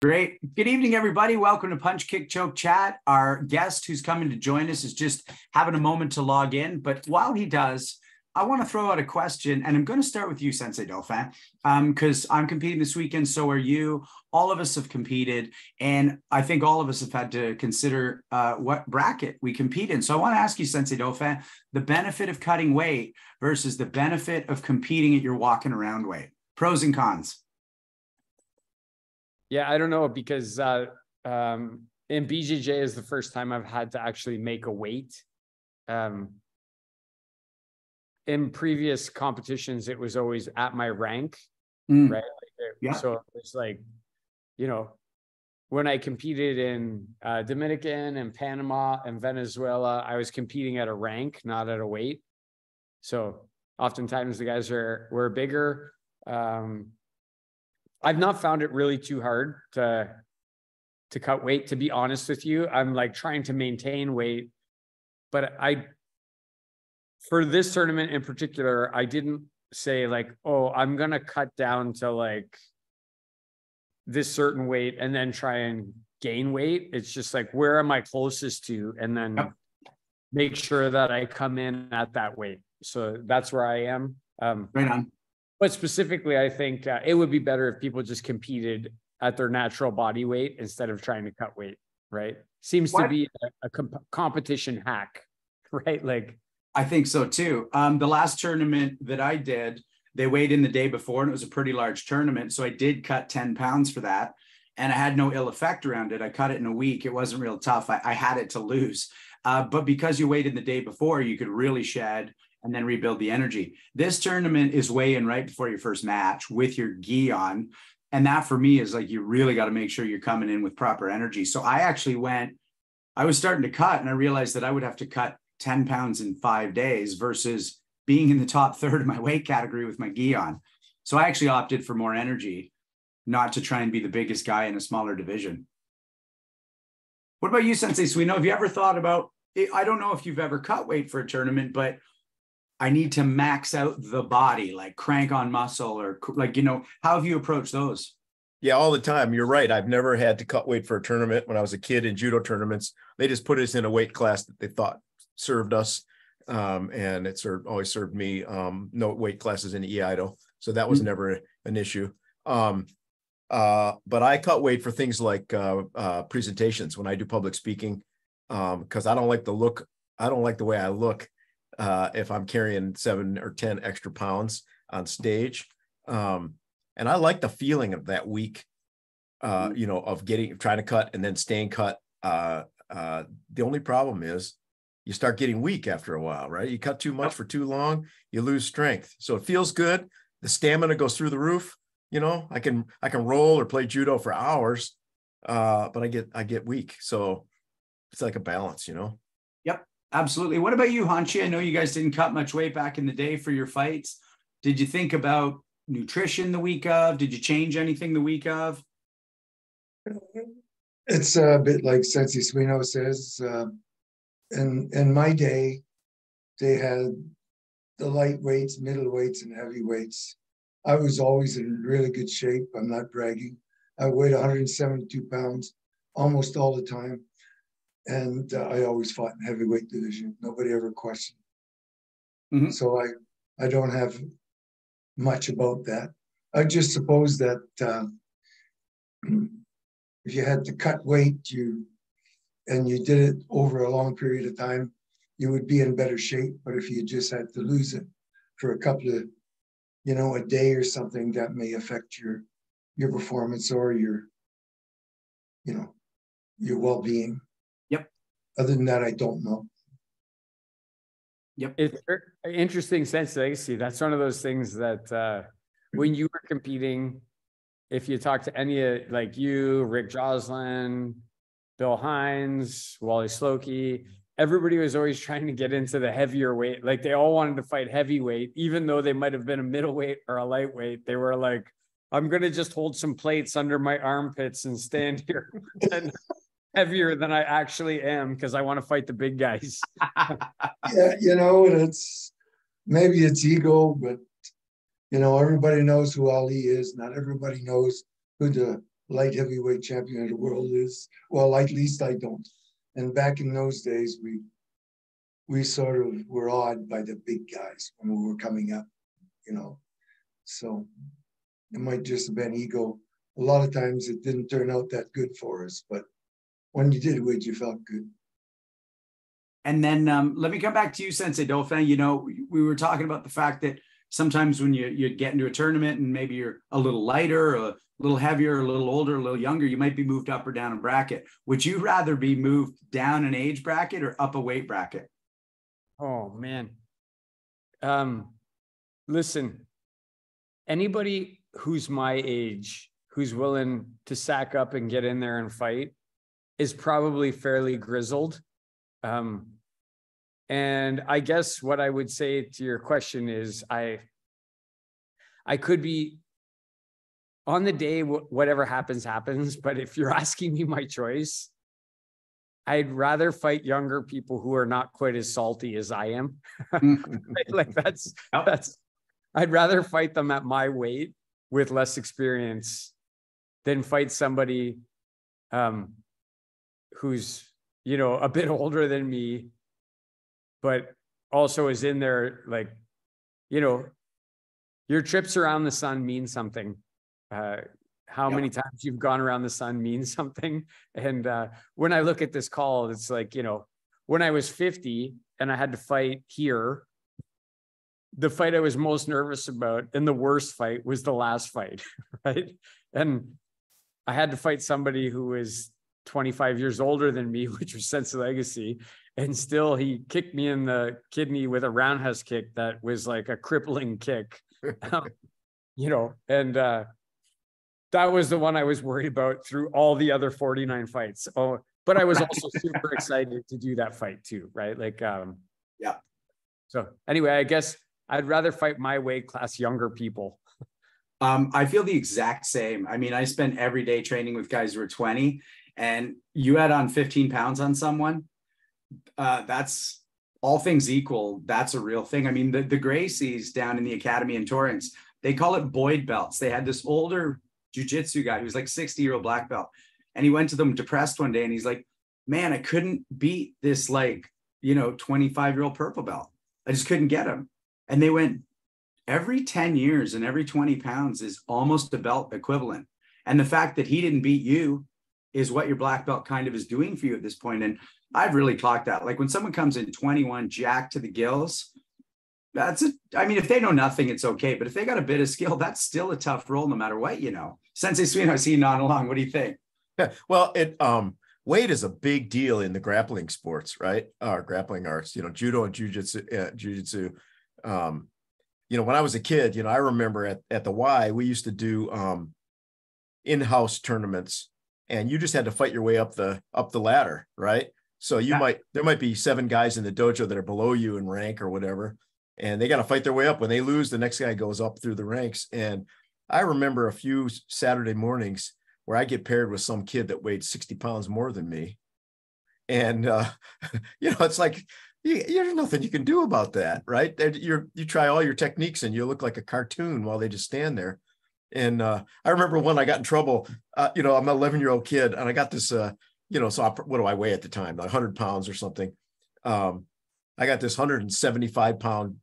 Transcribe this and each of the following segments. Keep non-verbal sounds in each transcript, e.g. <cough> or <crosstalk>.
Great. Good evening, everybody. Welcome to Punch Kick Choke Chat. Our guest who's coming to join us is just having a moment to log in. But while he does, I want to throw out a question, and I'm going to start with you, Sensei Dauphin, because um, I'm competing this weekend. So are you. All of us have competed, and I think all of us have had to consider uh, what bracket we compete in. So I want to ask you, Sensei Dauphin, the benefit of cutting weight versus the benefit of competing at your walking around weight. Pros and cons. Yeah, I don't know because uh, um, in BJJ is the first time I've had to actually make a weight. Um, in previous competitions, it was always at my rank, mm. right? Like yeah. So it's like, you know, when I competed in uh, Dominican and Panama and Venezuela, I was competing at a rank, not at a weight. So oftentimes the guys are were bigger. Um, I've not found it really too hard to to cut weight. To be honest with you, I'm like trying to maintain weight, but I for this tournament in particular, I didn't say like, oh, I'm gonna cut down to like this certain weight and then try and gain weight. It's just like where am I closest to, and then yep. make sure that I come in at that weight. So that's where I am. Um, right on. But specifically, I think uh, it would be better if people just competed at their natural body weight instead of trying to cut weight. Right? Seems what? to be a, a comp- competition hack, <laughs> right? Like, I think so too. Um, the last tournament that I did, they weighed in the day before, and it was a pretty large tournament. So I did cut ten pounds for that, and I had no ill effect around it. I cut it in a week. It wasn't real tough. I, I had it to lose. Uh, but because you weighed in the day before, you could really shed and then rebuild the energy. This tournament is way in right before your first match with your gi on. And that for me is like you really got to make sure you're coming in with proper energy. So I actually went, I was starting to cut and I realized that I would have to cut 10 pounds in five days versus being in the top <laughs> third of my weight category with my gi on. So I actually opted for more energy, not to try and be the biggest guy in a smaller division. What about you, Sensei Suino? Have you ever thought about? I don't know if you've ever cut weight for a tournament, but I need to max out the body, like crank on muscle or like, you know, how have you approached those? Yeah, all the time. You're right. I've never had to cut weight for a tournament. When I was a kid in judo tournaments, they just put us in a weight class that they thought served us. Um, and it served always served me. Um, no weight classes in Iaido. So that was mm-hmm. never an issue. Um, uh, but I cut weight for things like uh, uh, presentations when I do public speaking because um, I don't like the look. I don't like the way I look uh, if I'm carrying seven or 10 extra pounds on stage. Um, and I like the feeling of that week, uh, mm-hmm. you know, of getting, trying to cut and then staying cut. Uh, uh, the only problem is you start getting weak after a while, right? You cut too much for too long, you lose strength. So it feels good. The stamina goes through the roof. You know, I can I can roll or play judo for hours, uh, but I get I get weak. So it's like a balance, you know. Absolutely. What about you, Hanshi? I know you guys didn't cut much weight back in the day for your fights. Did you think about nutrition the week of? Did you change anything the week of? It's a bit like Sensei Suino says. Uh, in in my day, they had the lightweights, middleweights, and heavyweights. I was always in really good shape. I'm not bragging. I weighed 172 pounds almost all the time and uh, I always fought in heavyweight division. Nobody ever questioned. Mm-hmm. So I I don't have much about that. I just suppose that uh, <clears throat> if you had to cut weight, you and you did it over a long period of time, you would be in better shape. But if you just had to lose it for a couple of, you know, a day or something, that may affect your your performance or your, you know, your well being. Other than that, I don't know. Yep. It's interesting sense legacy. That's one of those things that uh, when you were competing, if you talk to any of like you, Rick Joslin, Bill Hines, Wally Slocki, everybody was always trying to get into the heavier weight. Like they all wanted to fight heavyweight, even though they might have been a middleweight or a lightweight. They were like, I'm going to just hold some plates under my armpits and stand here. and heavier than I actually am because I want to fight the big guys. <laughs> yeah, you know, and it's maybe it's ego, but you know, everybody knows who Ali is. Not everybody knows who the light heavyweight champion of the world is. Well, at least I don't. And back in those days, we we sort of were awed by the big guys when we were coming up, you know. So it might just have been ego. A lot of times it didn't turn out that good for us, but when you did it, you felt good. And then um, let me come back to you, Sensei Dauphin. You know, we were talking about the fact that sometimes when you you get into a tournament and maybe you're a little lighter, a little heavier, a little older, a little younger, you might be moved up or down a bracket. Would you rather be moved down an age bracket or up a weight bracket? Oh man. Um, listen, anybody who's my age who's willing to sack up and get in there and fight is probably fairly grizzled. Um, and I guess what I would say to your question is I I could be on the day whatever happens happens, but if you're <laughs> asking me my choice, I'd rather fight younger people who are not quite as salty as I am. <laughs> like that's that's I'd rather fight them at my weight with less experience than fight somebody um, who's you know a bit <laughs> older than me, but also is in there like you know your trips around the sun mean something. Uh, how many times you've gone around the sun means <laughs> something. And uh, when I look at this call, it's like, you know, when I was 50 and I had to fight here, the fight I was most nervous about and the worst fight was the last fight, <laughs> right? And I had to fight somebody who was 25 years older than me, <laughs> which was Sense of Legacy. And still, he kicked me in the kidney with a roundhouse kick that was like a crippling kick. <laughs> um, you know, and uh, that was the one I was worried about through all the other 49 fights. Oh, but I was also <laughs> super excited to do that fight too, right? Like, um, yeah. So anyway, I guess I'd rather fight my weight class younger people. Um, I feel the exact same. I mean, I spent every day training with guys who are 20, and you add on 15 pounds on someone. Uh, that's all things equal. That's a real thing. I mean, the, the Gracies down in the academy in Torrance, they call it Boyd belts. They had this older jujitsu guy who's like 60 year old black belt. And he went to them depressed one day and he's like, man, I couldn't beat this like, you know, 25 year old purple belt. I just couldn't get him. And they went, every 10 years and every 20 pounds is almost a belt equivalent. And the fact that he didn't beat you is what your black belt kind of is doing for you at this point. And I've really clocked that. Like when someone comes in 21 jack to the gills, that's it. I mean, if they know nothing, it's okay. But if they got a bit of skill, that's still a tough role, no matter what you know. Sensei Suino, I see you nodding along. What do you think? Yeah, well, it um weight is a big deal in the grappling sports, right? Or grappling arts, you know, judo and jujitsu, uh, jujitsu. Um, you know, when I was a kid, you know, I remember at, at the Y, we used to do um in-house tournaments and you just had to fight your way up the up the ladder, right? So you yeah. might there might be seven guys in the dojo that are below you in rank or whatever and they got to fight their way up. When they lose, the next guy goes up through the ranks. And I remember a few Saturday mornings where I get paired with some kid that weighed 60 pounds more than me. And, uh, <laughs> you know, it's like, you, there's nothing you can do about that, right? You you try all your techniques and you look like a cartoon while they just stand there. And uh, I remember when I got in trouble, uh, you know, I'm an 11 year old kid and I got this, uh, you know, so I, what do I weigh at the time? Like 100 pounds or something. Um, I got this 175 pound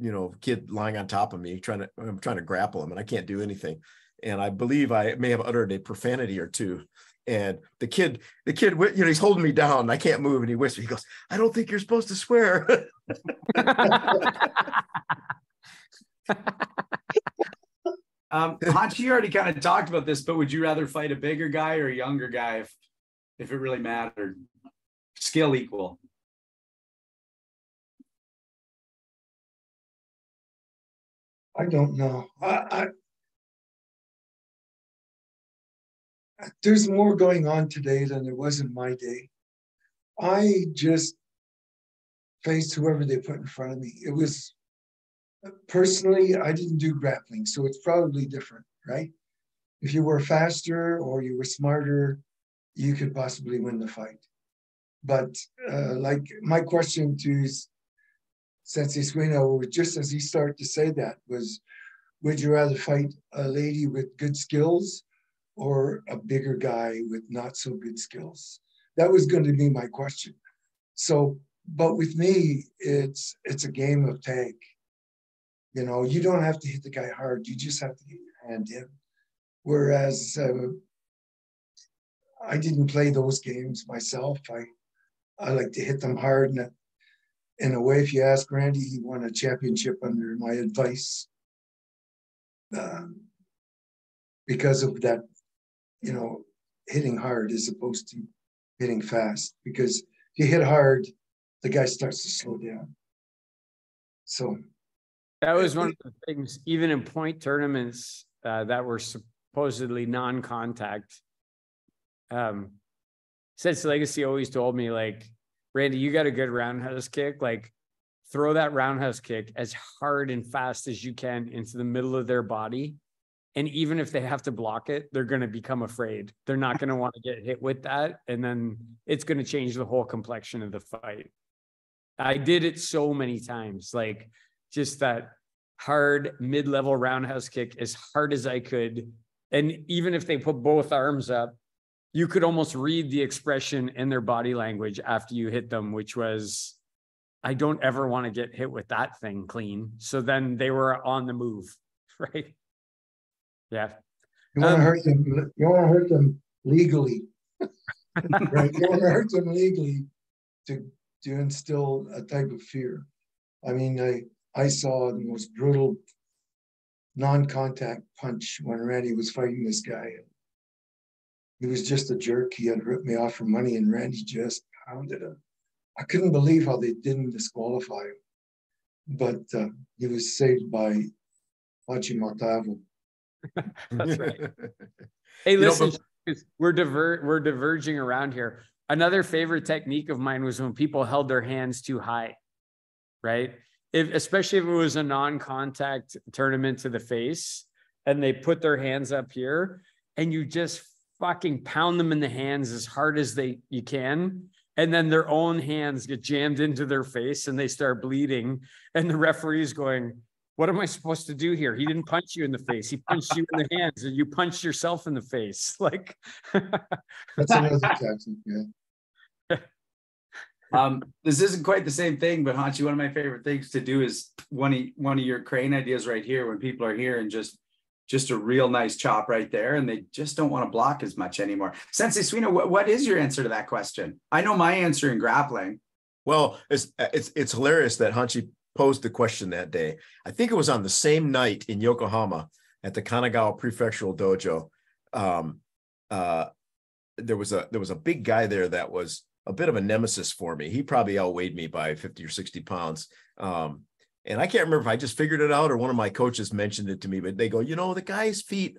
you know kid lying on top of me trying to i'm trying to grapple him and i can't do anything and i believe i may have uttered a profanity or two and the kid the kid you know he's holding me down and i can't move and he whispers he goes i don't think you're supposed to swear <laughs> <laughs> <laughs> um <laughs> Hanshi, you already kind of talked about this but would you rather fight a bigger guy or a younger guy if if it really mattered skill equal I don't know. I, I, there's more going on today than there was in my day. I just faced whoever they put in front of me. It was personally, I didn't do grappling, so it's probably different, right? If you were faster or you were smarter, you could possibly win the fight. But uh, like my question to Sensei Suino, just as he started to say that, was would you rather fight a lady with good skills or a bigger guy with not so good skills? That was going to be my question. So, but with me, it's it's a game of tag. You know, you don't have to hit the guy hard. You just have to get your hand in. Whereas uh, I didn't play those games myself. I I like to hit them hard. And in a way, if you ask Randy, he won a championship under my advice um, because of that, you know, hitting hard as opposed to hitting fast. Because if you hit hard, the guy starts to slow down. So that was one of the things, even in point tournaments uh, that were supposedly non-contact. Um, Sense Legacy always told me, like, Randy, you got a good roundhouse kick. Like, throw that roundhouse kick as hard and fast as you can into the middle of their body. And even if they have to block it, they're going to become afraid. They're not going to want to get hit with that. And then it's going to change the whole complexion of the fight. I did it so many times, like just that hard mid level roundhouse kick as hard as I could. And even if they put both arms up, you could almost read the expression in their body language after you hit them, which was, I don't ever want to get hit with that thing clean. So then they were on the move, <laughs> right? Yeah. You want to um, hurt them. You want to hurt them legally, <laughs> right? You want to hurt them legally to to instill a type of fear. I mean, I I saw the most brutal non-contact punch when Randy was fighting this guy. He was just a jerk. He had ripped me off for money, and Randy just pounded him. I couldn't believe how they didn't disqualify him. But uh, he was saved by Hachi Matavo. <laughs> That's right. <laughs> hey, listen, you know, but- we're diver- we're diverging around here. Another favorite technique of mine was when people held their hands too high, right? If especially if it was a non-contact tournament to the face and they put their hands up here and you just fucking pound them in the hands as hard as they you can. And then their own hands get jammed into their face and they start bleeding. And the referee's going what am i supposed to do here? He didn't punch you in the face. He punched you in the hands and you punched yourself in the face. <laughs> Like <laughs> that's another yeah um this isn't quite the same thing but Hanshi, one of my favorite things to do is one of one of your crane ideas right here when people are here and just just a real nice chop right there, and they just don't want to block as much anymore. Sensei Suino, what, what is your answer to that question? I know my answer in grappling. Well, it's it's it's hilarious that Hanshi posed the question that day. I think it was on the same night in Yokohama at the Kanagawa Prefectural Dojo. Um, uh, there was a there was a big guy there that was a bit of a nemesis for me. He probably outweighed me by 50 or 60 pounds. Um, and I can't remember if I just figured it out or one of my coaches mentioned it to me, but they go, you know, the guy's feet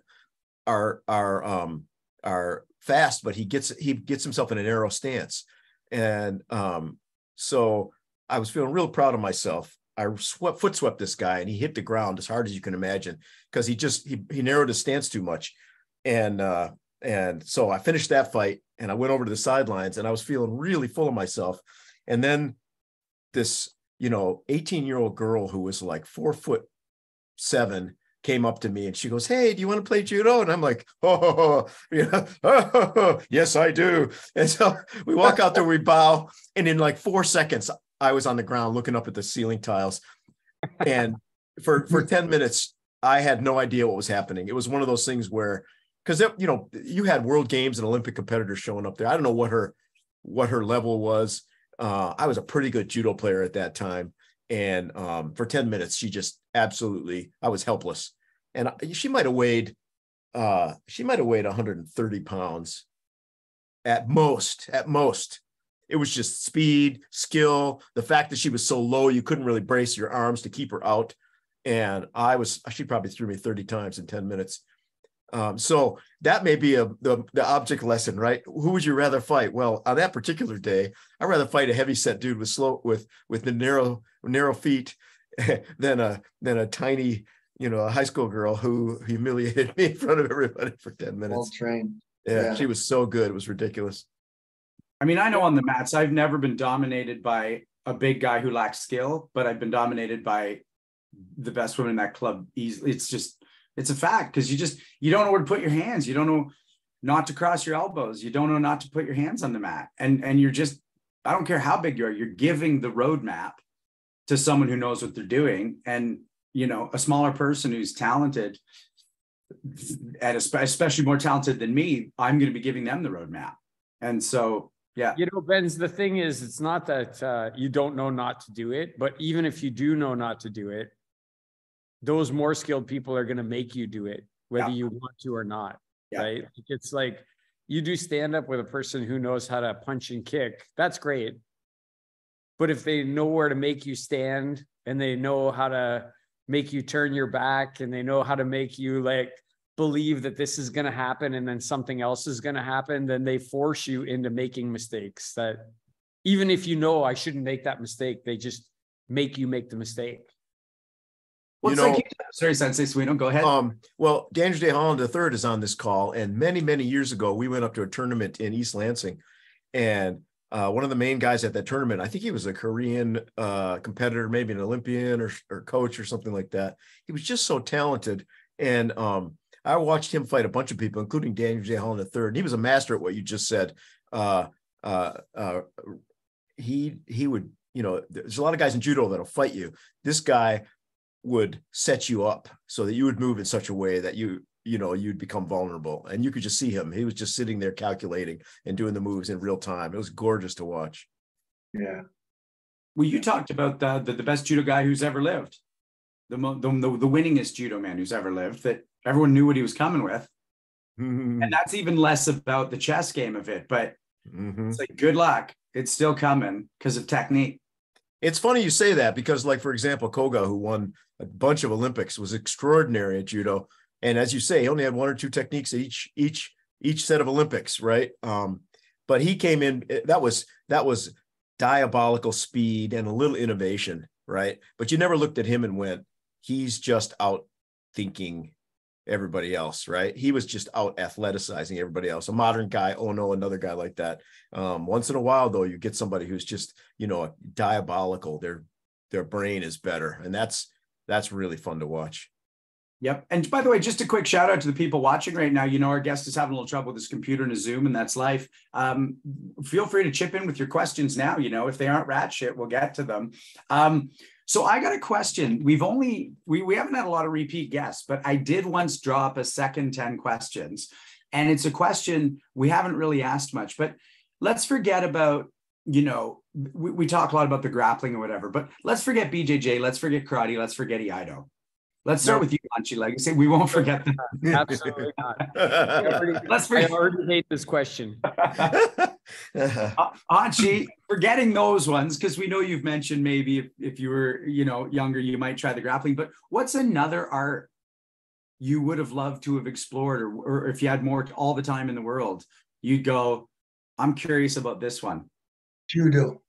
are are um are fast, but he gets he gets himself in a narrow stance. And um, so I was feeling real proud of myself. I swept, foot swept this guy and he hit the ground as hard as you can imagine because he just he, he narrowed his stance too much. And uh and so I finished that fight and I went over to the sidelines and I was feeling really full of myself. And then this you know, 18 year old girl who was like four foot seven came up to me and she goes, Hey, do you want to play judo? And I'm like, Oh, <laughs> yeah, <laughs> oh, yes, I do. And so we walk out there, we bow. And in like four seconds, I was on the ground looking up at the ceiling tiles. And for, for 10 minutes, I had no idea what was happening. It was one of those things where, because you know, you had world games and Olympic competitors showing up there. I don't know what her what her level was. Uh, I was a pretty good judo player at that time. And um, for 10 minutes, she just absolutely, I was helpless. And she might have weighed, uh, she might have weighed 130 pounds at most, at most. It was just speed, skill, the fact that she was so low, you couldn't really brace your arms to keep her out. And I was, she probably threw me 30 times in 10 minutes. Um, so that may be a the, the object lesson, right? Who would you rather fight? Well, on that particular day, I'd rather fight a heavy set dude with slow with with the narrow narrow feet <laughs> than a than a tiny, you know, a high school girl who humiliated <laughs> me in front of everybody for 10 minutes. Well trained. Yeah, yeah, she was so good. It was ridiculous. I mean, I know on the mats, I've never been dominated by a big guy who lacks skill, but I've been dominated by the best women in that club easily. It's just it's a fact because you just you don't know where to put your hands. You don't know not to cross your elbows. You don't know not to put your hands on the mat. And and you're just, I don't care how big you are, you're giving the roadmap to someone who knows what they're doing. And you know, a smaller person who's talented and especially more talented than me, I'm going to be giving them the roadmap. And so, yeah. You know, Ben's the thing is, it's not that uh, you don't know not to do it, but even if you do know not to do it, those more skilled people are going to make you do it, whether yeah. you want to or not. Yeah. Right. It's like you do stand up with a person who knows how to punch and kick. That's great. But if they know where to make you stand and they know how to make you turn your back and they know how to make you like believe that this is going to happen and then something else is going to happen, then they force you into making mistakes that even if you know I shouldn't make that mistake, they just make you make the mistake. Well, you know, like, sorry, Sensei Suino, go ahead. Um, well, Daniel J. Holland III is on this call, and many, many years ago, we went up to a tournament in East Lansing, and uh, one of the main guys at that tournament, I think he was a Korean uh, competitor, maybe an Olympian or, or coach or something like that. He was just so talented, and um, I watched him fight a bunch of people, including Daniel J. Holland III. And he was a master at what you just said. Uh, uh, uh, he he would, you know, there's a lot of guys in judo that'll fight you. This guy would set you up so that you would move in such a way that you you know you'd become vulnerable. And you could just see him. He was just sitting there calculating and doing the moves in real time. It was gorgeous to watch. Yeah. Well you talked about the the, the best judo guy who's ever lived. The, the the the winningest judo man who's ever lived that everyone knew what he was coming with. Mm-hmm. and that's even less about the chess game of it but mm-hmm. it's like good luck. It's still coming because of technique. It's funny you say that because like for example koga who won a bunch of olympics was extraordinary at judo and as you say, he only had one or two techniques each each each set of Olympics, right? Um, but he came in. Eh, that was that was diabolical speed and a little innovation, right? But you never looked at him and went, he's just out thinking everybody else, right? He was just out athleticizing everybody else. A modern guy, oh no, another guy like that. Um, once in a while, though, you get somebody who's just, you know, diabolical. Their their brain is better, and that's that's really fun to watch. Yep. And by the way, just a quick shout out to the people watching right now. You know, our guest is having a little trouble with his computer and his Zoom, and that's life. Um, feel free to chip in with your questions now. You know, if they aren't rat shit, we'll get to them. Um, so I got a question. We've only we we haven't had a lot of repeat guests, but I did once drop a second 10 questions. And it's a question we haven't really asked much, but let's forget about, you know, we, we talk a lot about the grappling or whatever, but let's forget BJJ, let's forget karate, let's forget Iaido. Let's start with you, Hanshi Legacy. We won't forget that. Absolutely not. <laughs> Let's forget. I already hate this question. <laughs> uh, Hanshi, forgetting those ones, because we know you've mentioned maybe if, if you were, you know, younger, you might try the grappling, but what's another art you would have loved to have explored, or, or if you had more all the time in the world, you'd go, I'm curious about this one. Judo.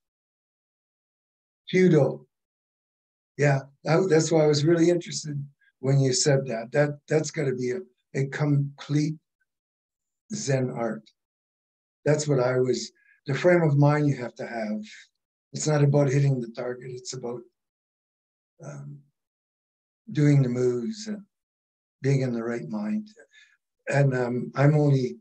Judo yeah, that, that's why I was really interested when you said that. That that's got to be a, a complete Zen art. That's what I was. The frame of mind you have to have. It's not about hitting the target. It's about um, doing the moves and being in the right mind. And um, I'm only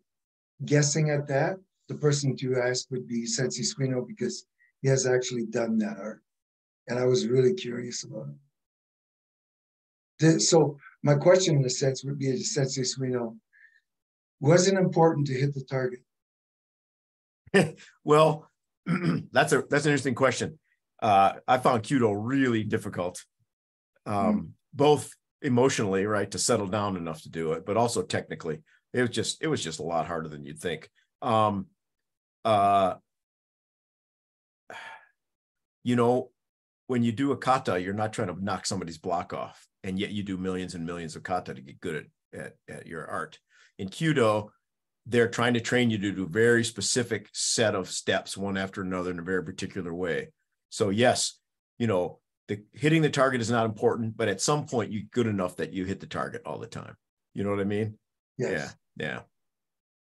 guessing at that. The person to ask would be Sensei Suino because he has actually done that art and I was really curious about it. So my question, in a sense, would be to Sensei Suino, was it important to hit the target? <laughs> well, <clears throat> that's a that's an interesting question. Uh, I found Kyudo really difficult, um, mm. both emotionally, right, to settle down enough to do it, but also technically. It was just it was just a lot harder than you'd think. Um, uh, you know, when you do a kata, you're not trying to knock somebody's block off, and yet you do millions and millions of kata to get good at, at, at your art. In Kyudo, they're trying to train you to do a very specific set of steps, one after another, in a very particular way. So yes, you know, the hitting the target is not important, but at some point you're good enough that you hit the target all the time. You know what I mean? Yes. Yeah. Yeah.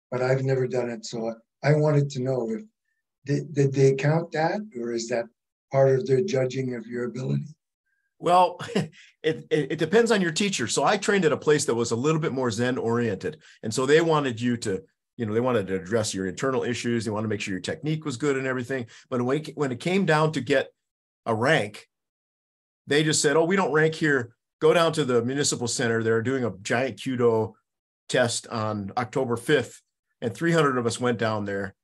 But I've never done it, so I wanted to know if did, did they count that, or is that part of their judging of your ability? Well, <laughs> it, it, it, depends on your teacher. So I trained at a place that was a little bit more Zen oriented. And so they wanted you to you know, they wanted to address your internal issues. They wanted to make sure your technique was good and everything. But when, when it came down to get a rank, they just said, oh, we don't rank here. Go down to the municipal center. They're doing a giant Kyudo test on October 5th. And 300 of us went down there.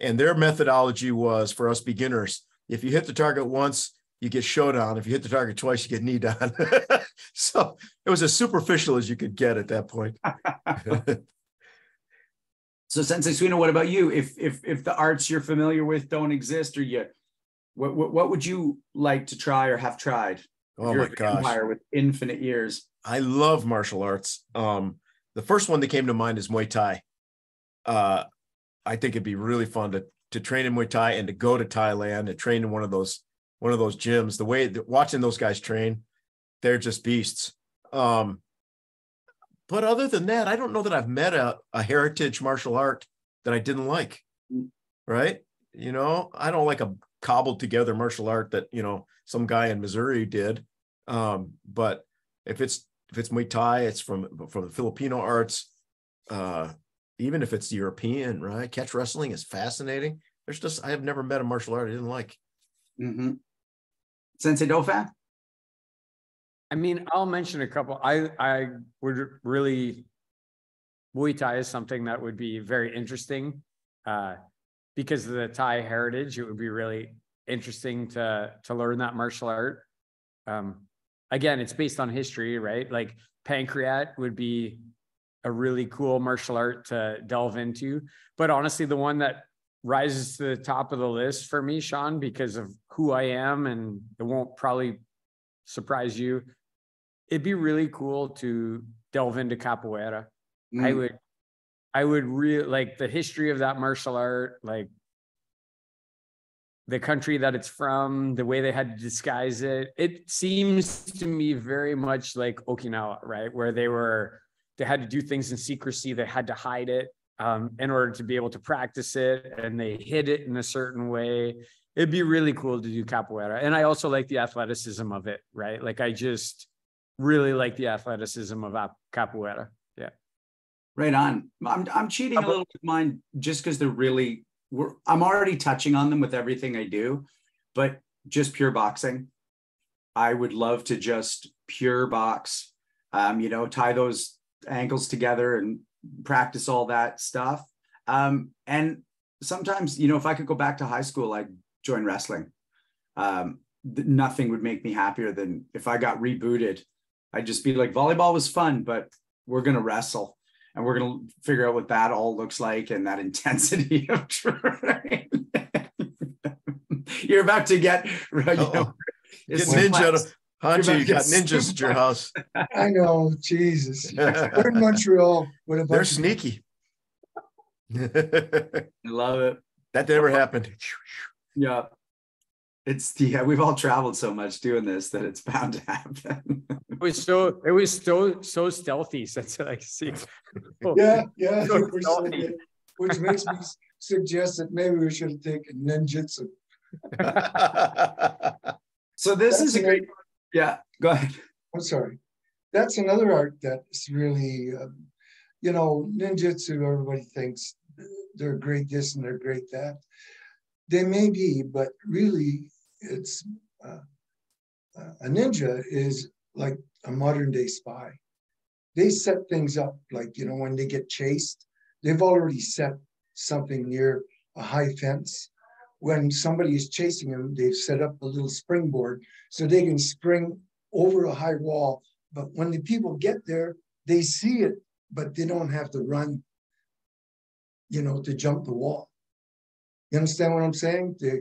And their methodology was for us beginners if you hit the target once, you get showdown. If you hit the target twice, you get knee down. <laughs> so it was as superficial as you could get at that point. <laughs> so Sensei Suino, what about you? If if if the arts you're familiar with don't exist, or you, what what, what would you like to try or have tried? Oh my gosh! Empire with infinite years. I love martial arts. Um, the first one that came to mind is Muay Thai. Uh, I think it'd be really fun to to train in Muay Thai and to go to Thailand and train in one of those one of those gyms. The way that watching those guys train, they're just beasts. Um, but other than that, I don't know that I've met a, a heritage martial art that I didn't like. Right? You know, I don't like a cobbled together martial art that you know some guy in Missouri did. Um, but if it's if it's Muay Thai, it's from from the Filipino arts. Uh, even if it's European, right? Catch wrestling is fascinating. There's just I have never met a martial art I didn't like. Mm-hmm. Sensei Dauphin? I mean, I'll mention a couple. I I would really Muay Thai is something that would be very interesting uh, because of the Thai heritage. It would be really interesting to to learn that martial art. Um, again, it's based on history, right? Like Pancrate would be a really cool martial art to delve into. But honestly, the one that rises to the top of the list for me, Sean, because of who I am, and it won't probably surprise you. It'd be really cool to delve into capoeira. Mm. I would, I would really like the history of that martial art, like the country that it's from, the way they had to disguise it. It seems to me very much like Okinawa, right? Where they were, they had to do things in secrecy, they had to hide it um, in order to be able to practice it and they hid it in a certain way. It'd be really cool to do capoeira and i also like the athleticism of it right? Like i just really like the athleticism of capoeira yeah. Right on. I'm, I'm cheating a little with mine just because they're really we're, i'm already touching on them with everything i do but just pure boxing. I would love to just pure box um, you know tie those ankles together and practice all that stuff. Um, and sometimes, you know, if I could go back to high school, I'd join wrestling. Um, th- nothing would make me happier than if I got rebooted. I'd just be like, volleyball was fun, but we're going to wrestle and we're going to figure out what that all looks like and that <laughs> intensity of training. <laughs> You're about to get, <laughs> you know, get ninja Hanshi, you got ninjas at your house. <laughs> I know, Jesus. <laughs> We're in Montreal. They're sneaky. <laughs> I love it. That never happened. Yeah. It's yeah, we've all traveled so much doing this that it's bound to happen. it was so it was so so stealthy. Since like see. Oh, yeah, yeah. So so which makes me suggest that maybe we should have taken ninjutsu. so this That's is a great yeah, go ahead. I'm sorry. That's another art that's really, um, you know, ninjutsu, everybody thinks they're great this and they're great that. They may be, but really it's uh, a ninja is like a modern day spy. They set things up like, you know, when they get chased, they've already set something near a high fence when somebody is chasing them, they've set up a little springboard so they can spring over a high wall. But when the people get there, they see it, but they don't have to run, you know, to jump the wall. You understand what I'm saying? They,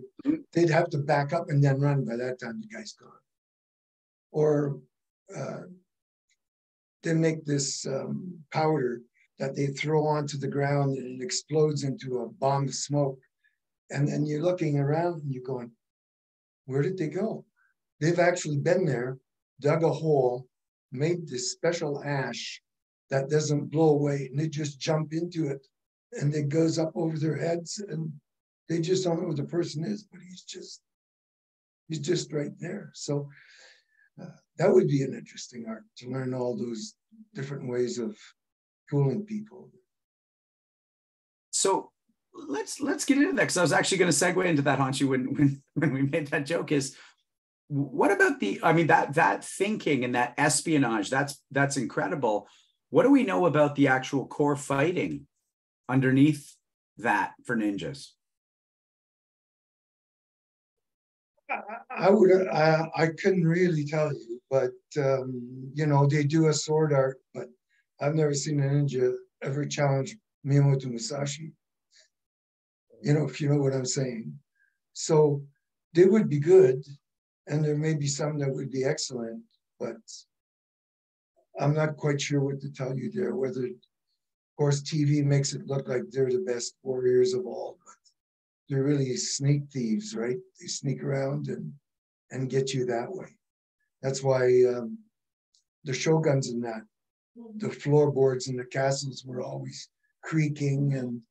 they'd have to back up and then run by that time the guy's gone. Or uh, they make this um, powder that they throw onto the ground and it explodes into a bomb of smoke. And then you're looking around and you're going, where did they go? They've actually been there, dug a hole, made this special ash that doesn't blow away, and they just jump into it and it goes up over their heads and they just don't know who the person is, but he's just he's just right there. So uh, that would be an interesting art to learn all those different ways of fooling people. so let's let's get into that because I was actually going to segue into that, Hanshi, when when when we made that joke. Is what about the? I mean that that thinking and that espionage. That's that's incredible. What do we know about the actual core fighting underneath that for ninjas? I would I, I couldn't really tell you, but um, you know they do a sword art, but I've never seen a ninja ever challenge Miyamoto Musashi. You know, if you know what I'm saying. So they would be good, and there may be some that would be excellent, but I'm not quite sure what to tell you there. Whether, of course, TV makes it look like they're the best warriors of all, but they're really sneak thieves, right? They sneak around and and get you that way. That's why um, the shoguns and that, the floorboards in the castles were always creaking, and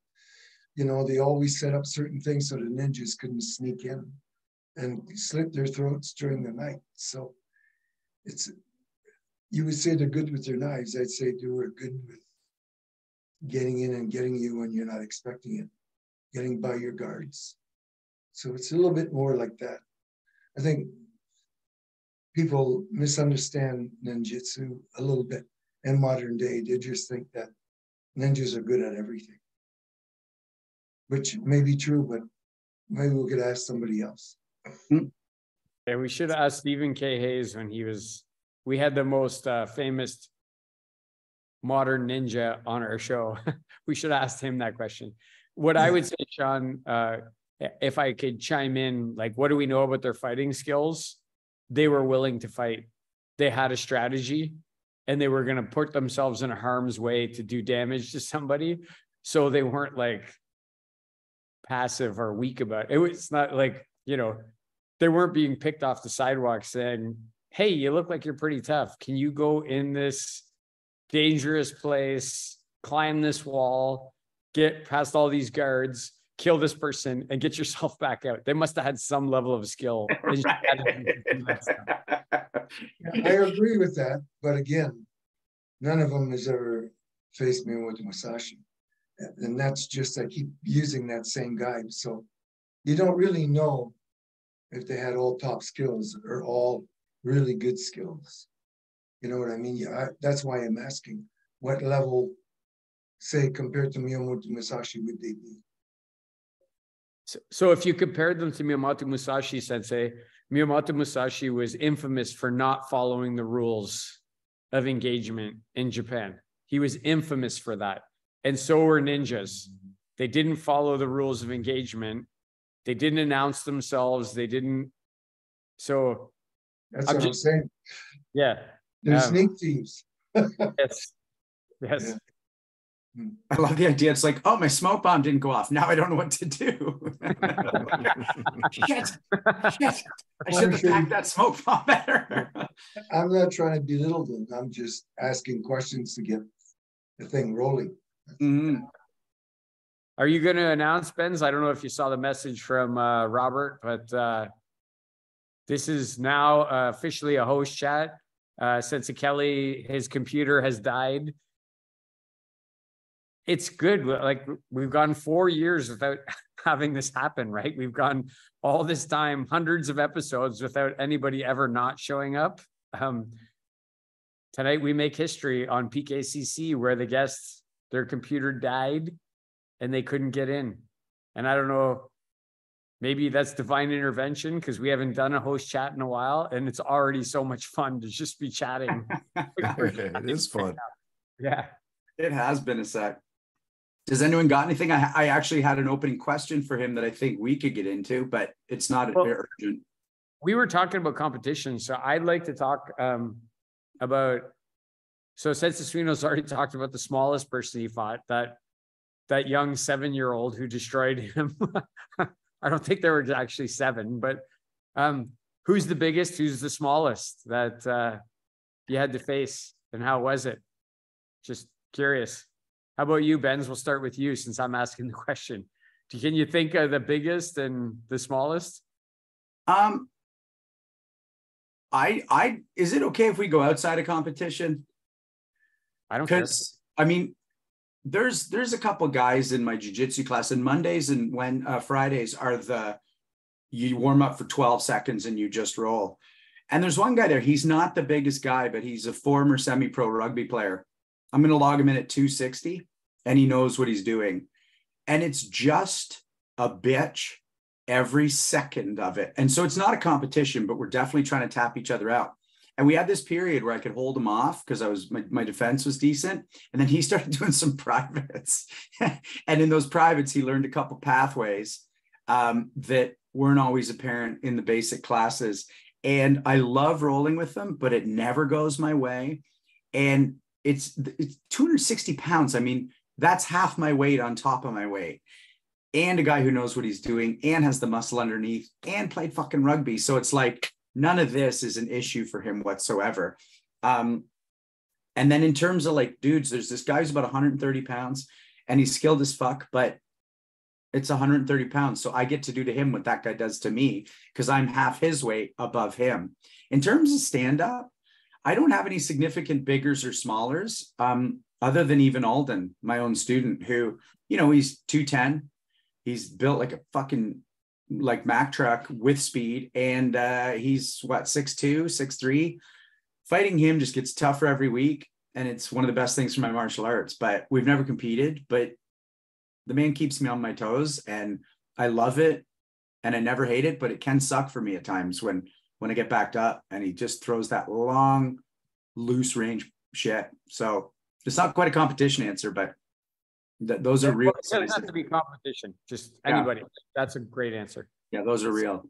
you know they always set up certain things so the ninjas couldn't sneak in and slit their throats during the night. So it's you would say they're good with their knives. I'd say they were good with getting in and getting you when you're not expecting it getting by your guards. So it's a little bit more like that. I think people misunderstand ninjutsu a little bit in modern day. They just think that ninjas are good at everything, which may be true, but maybe we could ask somebody else. Yeah, we should have asked Stephen K. Hayes when he was. We had the most uh, famous modern ninja on our show. <laughs> we should have asked him that question what I would say, Sean, uh, if I could chime in, like, what do we know about their fighting skills? They were willing to fight. They had a strategy and they were going to put themselves in a harm's way to do damage to somebody. So they weren't like passive or weak about it. It was not like, you know, they weren't being picked off the sidewalk saying, Hey, you look like you're pretty tough. Can you go in this dangerous place, climb this wall? get past all these guards, kill this person, and get yourself <laughs> back out. They must have had some level of skill. <laughs> I agree with that, but again, none of them has ever faced me with Musashi, and that's just I keep using that same guy. So you don't really know if they had all top skills or all really good skills. You know what I mean? Yeah, I, that's why I'm asking what level say, compared to Miyamoto Musashi, would they be? So, so if you compared them to Miyamoto Musashi sensei, Miyamoto Musashi was infamous for not following the rules of engagement in Japan. He was infamous for that. And so were ninjas. They didn't follow the rules of engagement. They didn't announce themselves. They didn't. So that's I'm what just, I'm saying. Yeah. They're um, sneak thieves. yes. Yes. Yeah. I love the idea. It's like, oh, my smoke bomb didn't go off. Now I don't know what to do. <laughs> shit, shit. I should have packed that smoke bomb better. I'm not trying to belittle them. I'm just asking questions to get the thing rolling. Mm-hmm. Are you going to announce, Benz? I don't know if you saw the message from uh, Robert, but uh, this is now uh, officially a host chat. Uh, since Kelly, his computer has died it's good. Like we've gone four years without <laughs> having this happen, right? We've gone all this time, hundreds of episodes without anybody ever not showing up. Um, tonight we make history on PKCC where the guests, their computer died and they couldn't get in. And I don't know, maybe that's divine intervention because we haven't done a host chat in a while and it's already so much fun to just be chatting. <laughs> it is <laughs> fun. Yeah. It has been a sec. Does anyone got anything? I, I actually had an opening question for him that I think we could get into, but it's not well, urgent. We were talking about competition, so I'd like to talk um, about. So Sensei Suino's already talked about the smallest person he fought that that young seven year old who destroyed him. <laughs> I don't think there were actually seven, but um, who's the biggest? Who's the smallest that uh, you had to face, and how was it? Just curious. How about you, Benz? We'll start with you since I'm asking the question. Can you think of the biggest and the smallest? Um, I, I, is it okay if we go outside of competition? I don't because I mean, there's there's a couple guys in my jiu-jitsu class and mondays and when uh, fridays are the you warm up for 12 seconds and you just roll. And there's one guy there he's not the biggest guy but he's a former semi-pro rugby player. I'm going to log him in at 260 and he knows what he's doing. And it's just a bitch every second of it. And so it's not a competition but we're definitely trying to tap each other out and we had this period where I could hold him off because I was my, my defense was decent. And then he <laughs> started doing some privates. <laughs> and in those privates, he learned a couple pathways um, that weren't always apparent in the basic classes. And I love rolling with them, but it never goes my way. And it's it's 260 pounds. I mean, that's half my weight on top of my weight. And a guy who knows what he's doing and has the muscle underneath and played fucking rugby. So it's like none of this is an issue for him whatsoever. Um, and then in terms of like dudes, there's this guy who's about 130 pounds and he's skilled as fuck, but it's 130 pounds. So I get to do to him what that guy does to me because I'm half his weight above him. In terms of stand up, I don't have any significant biggers or smallers, um, other than even Alden, my own student, who, you know, he's 210. He's built like a fucking like Mack truck with speed, and uh, he's what six two, six three. Fighting him just gets tougher every week, and it's one of the best things for my martial arts. But we've never competed, but the man keeps me on my toes, and I love it, and I never hate it. But it can suck for me at times when when I get backed up, and he just throws that long, loose range shit. So it's not quite a competition answer, but Th- those are real. It doesn't have to be competition, just yeah. anybody. That's a great answer. Yeah, those are real.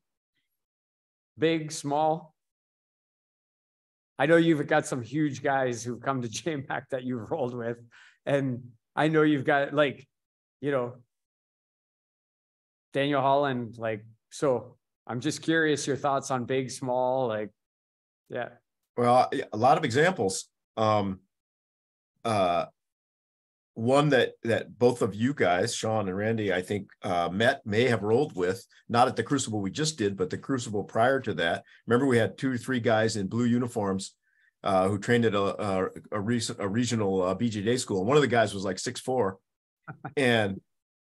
Big, small. I know you've got some huge guys who've come to <laughs> JMAC that you've rolled with. And I know you've got like, you know, Daniel Holland, like, so I'm just curious your thoughts on big, small, like, yeah. Well, a lot of examples. Um, uh, one that that both of you guys, Sean and Randy, I think uh, met may have rolled with, not at the Crucible we just did, but the Crucible prior to that. Remember, we had two or three guys in blue uniforms uh, who trained at a a, a, recent, a regional uh, BJJ school. And one of the guys was like six four, <laughs> and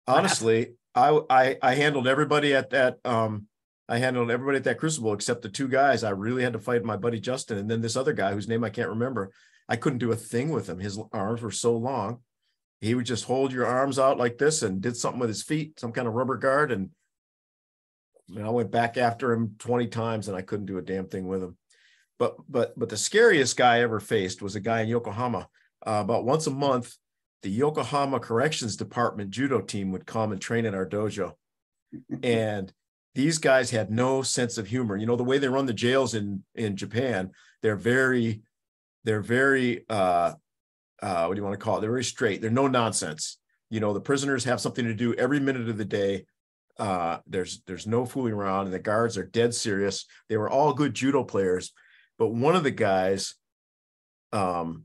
honestly, I, I I handled everybody at that. Um, I handled everybody at that Crucible except the two guys. I really had to fight my buddy Justin, and then this other guy whose name I can't remember. I couldn't do a thing with him. His arms were so long he would just hold your arms out like this and did something with his feet, some kind of rubber guard. And know, I went back after him 20 times and I couldn't do a damn thing with him. But but but the scariest guy I ever faced was a guy in Yokohama. Uh, about once a month, the Yokohama Corrections Department judo team would come and train at our dojo. <laughs> and these guys had no sense of humor. You know, the way they run the jails in in Japan, they're very they're very uh uh, what do you want to call it? They're very straight. They're no nonsense. You know, the prisoners have something to do every minute of the day. Uh, there's there's no fooling around, and the guards are dead serious. They were all good judo players, but one of the guys, um,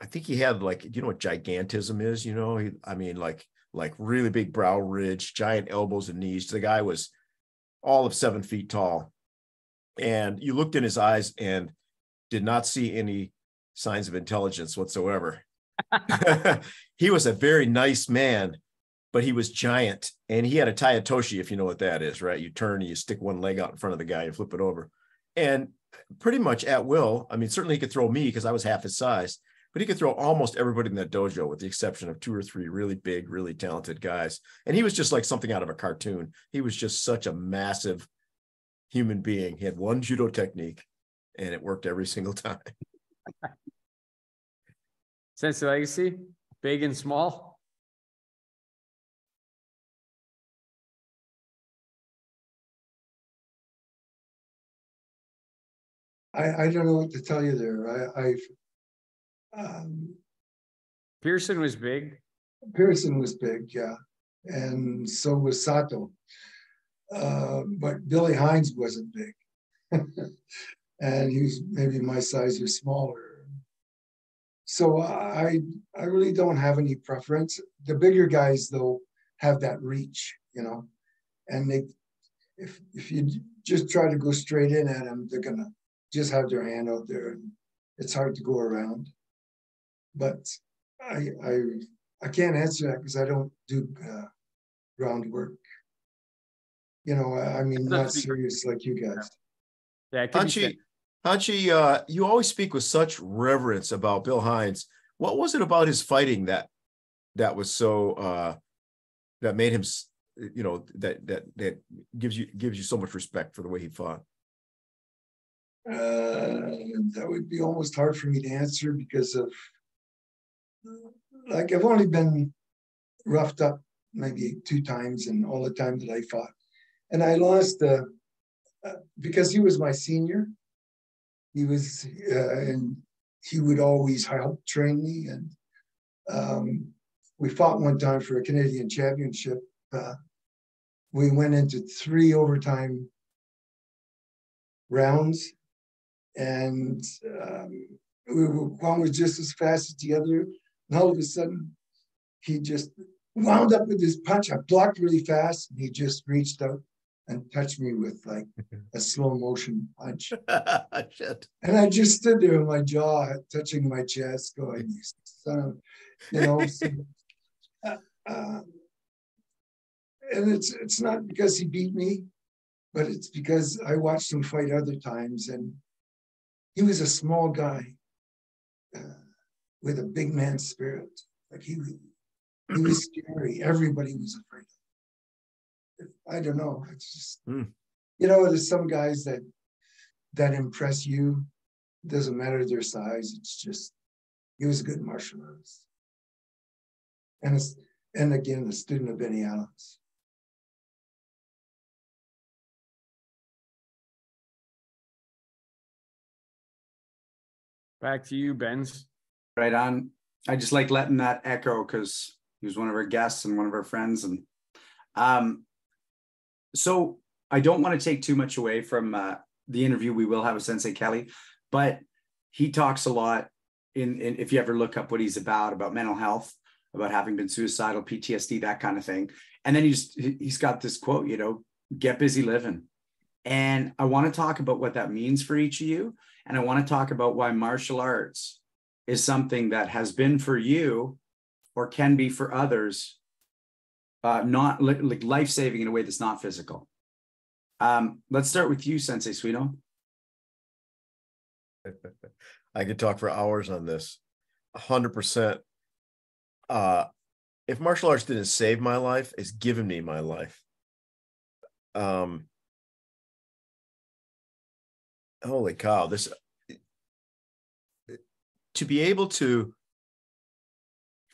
I think he had like, you know what gigantism is? You know, he, I mean, like like really big brow ridge, giant elbows and knees. The guy was all of seven feet tall, and you looked in his eyes and did not see any signs of intelligence whatsoever. <laughs> <laughs> he was a very nice man, but he was giant and he had a tai otoshi, if you know what that is, right? You turn and you stick one leg out in front of the guy and flip it over. And pretty much at will. I mean, certainly he could throw me because I was half his size, but he could throw almost everybody in that dojo with the exception of two or three really big, really talented guys. And he was just like something out of a cartoon. He was just such a massive human being. He had one judo technique and it worked every single <laughs> time. Sense of legacy, big and small. I, I don't know what to tell you there. I, I've um, Pearson was big. Pearson was big, yeah, and so was Sato. Uh, but Billy Hines wasn't big, <laughs> and he was maybe my size or smaller. So I I really don't have any preference. The bigger guys though have that reach, you know, and they if if you just try to go straight in at them, they're gonna just have their hand out there, and it's hard to go around. But I I I can't answer that because I don't do uh, groundwork. You know, I mean, not serious like you guys. Yeah, Hanshi, Hanshi, uh, you always speak with such reverence about Bill Hines. What was it about his fighting that that was so uh, that made him, you know, that that that gives you gives you so much respect for the way he fought? Uh, that would be almost hard for me to answer because of like I've only been roughed up maybe two times in all the time that I fought, and I lost uh, uh, because he was my senior. He was uh, and he would always help train me, and um, we fought one time for a Canadian championship. Uh, we went into three overtime rounds, and um, we were, one was just as fast as the other. And all of a sudden, he just wound up with his punch. I blocked really fast, and he just reached out and touched me with like a slow motion punch. <laughs> and I just stood there with my jaw touching my chest, going, "You son of," you know. So, <laughs> uh, uh, and it's it's not because he beat me, but it's because I watched him fight other times, and he was a small guy. Uh, with a big man spirit. Like he, he was scary. Everybody was afraid of him. I don't know. It's just, mm. you know, there's some guys that that impress you. It doesn't matter their size. It's just he was a good martial artist. And it's, and again, a student of Benny Allen's. Back to you, Benz. Right on. I just like letting that echo because he was one of our guests and one of our friends. And um, so I don't want to take too much away from uh, the interview we will have with Sensei Kelly, but he talks a lot in, in if you ever look up what he's about, about mental health, about having been suicidal, PTSD, that kind of thing. And then he's he's got this quote, you know, get busy living. And I want to talk about what that means for each of you. And I want to talk about why martial arts is something that has been for you or can be for others uh, not like life saving in a way that's not physical. Um, let's start with you, Sensei Suino. <laughs> I could talk for hours on this. 100%. Uh, if martial arts didn't save my life, it's given me my life. Um, holy cow, this to be able to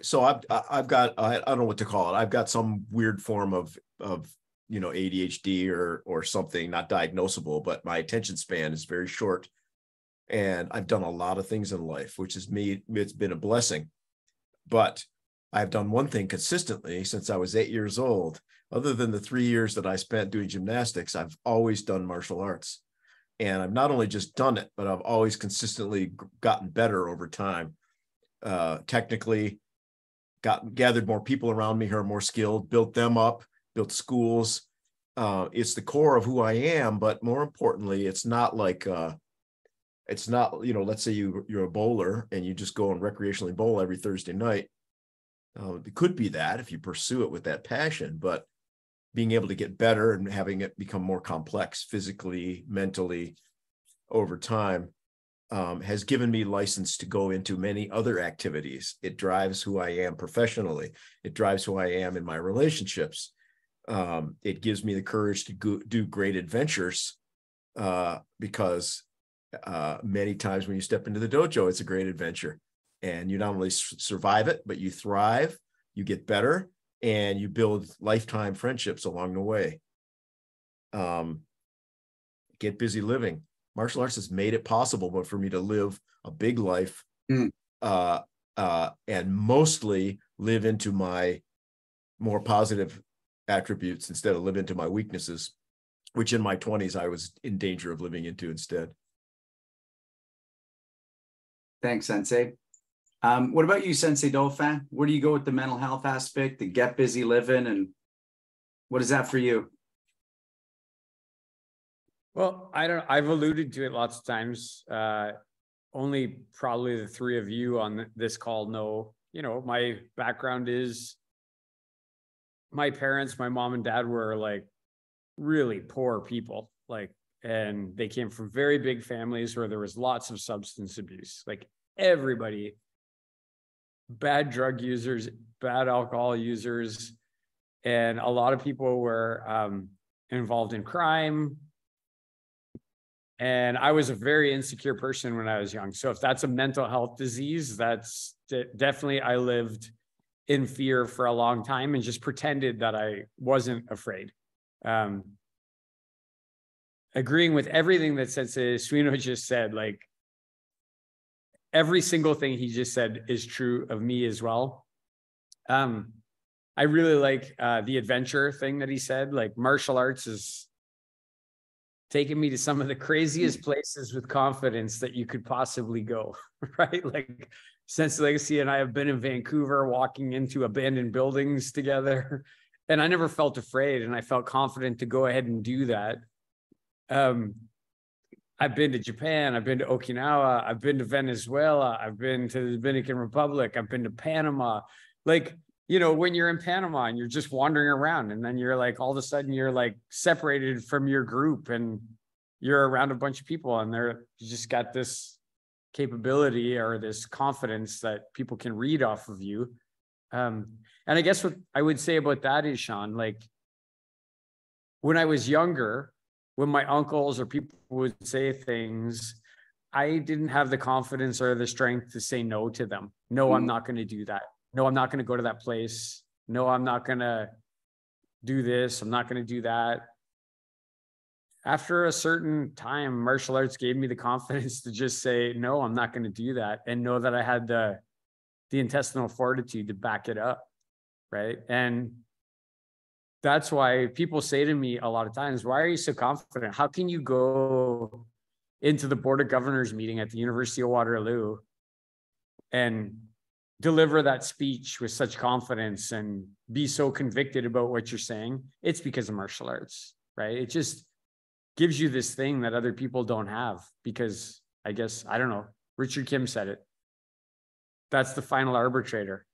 so I've I've got I, don't know what to call it. I've got some weird form of of you know ADHD or or something not diagnosable, but my attention span is very short, and I've done a lot of things in life, which is me it's been a blessing. But I've done one thing consistently since I was eight years old. Other than the three years that I spent doing gymnastics, I've always done martial arts and I've not only just done it, but I've always consistently gotten better over time. Uh, technically, got gathered more people around me who are more skilled, built them up, built schools. Uh, it's the core of who I am, but more importantly, it's not like uh, it's not you know. Let's say you you're a bowler and you just go and recreationally bowl every Thursday night. Uh, it could be that if you pursue it with that passion, but being able to get better and having it become more complex physically, mentally over time um, has given me license to go into many other activities. It drives who I am professionally. It drives who I am in my relationships. Um, it gives me the courage to go, do great adventures uh, because uh, many times when you step into the dojo, it's a great adventure. And you not only survive it, but you thrive, you get better, and you build lifetime friendships along the way. Um, get busy living. Martial arts has made it possible, but for me to live a big life, mm. uh, uh, and mostly live into my more positive attributes instead of live into my weaknesses, which in my twenties I was in danger of living into instead. Thanks, Sensei. Um, what about you, Sensei Dauphin? Where do you go with the mental health aspect, the get busy living, and what is that for you? Well, I don't. I've alluded to it lots of times. Uh, only probably the three of you on this call know you know, my background is my parents, my mom and dad were like really poor people, like, and they came from very big families where there was lots of substance abuse. Like everybody, bad drug users, bad alcohol users, and a lot of people were um, involved in crime. And I was a very insecure person when I was young. So if that's a mental health disease, that's definitely I lived in fear for a long time and just pretended that I wasn't afraid. Um, agreeing with everything that Sensei Suino <laughs> just said, like every single thing he just said is true of me as well. Um, I really like uh, the adventure thing that he said. Like martial arts is taking me to some of the craziest <laughs> places with confidence that you could possibly go. <laughs> Right, like since Legacy and I have been in Vancouver, walking into abandoned buildings together, <laughs> and I never felt afraid, and I felt confident to go ahead and do that. Um, I've been to Japan, I've been to Okinawa, I've been to Venezuela, I've been to the Dominican Republic, I've been to Panama. Like you know, when you're in Panama and you're just wandering around and then you're like, all of a sudden you're like separated from your group and you're around a bunch of people and they're you just got this capability or this confidence that people can read off of you. Um, and I guess what I would say about that is, Sean, like when I was younger, when my uncles or people would say things, I didn't have the confidence or the strength to say no to them. No, mm-hmm. I'm not going to do that no, I'm not going to go to that place. No, I'm not going to do this. I'm not going to do that. After a certain time, martial arts gave me the confidence to just say, no, I'm not going to do that and know that I had the, the intestinal fortitude to back it up. Right. And that's why people say to me a lot of times, why are you so confident? How can you go into the board of governors meeting at the University of Waterloo and deliver that speech with such confidence and be so convicted about what you're saying, it's because of martial arts, right? It just gives you this thing that other people don't have because I guess, I don't know, Richard Kim said it. That's the final arbitrator,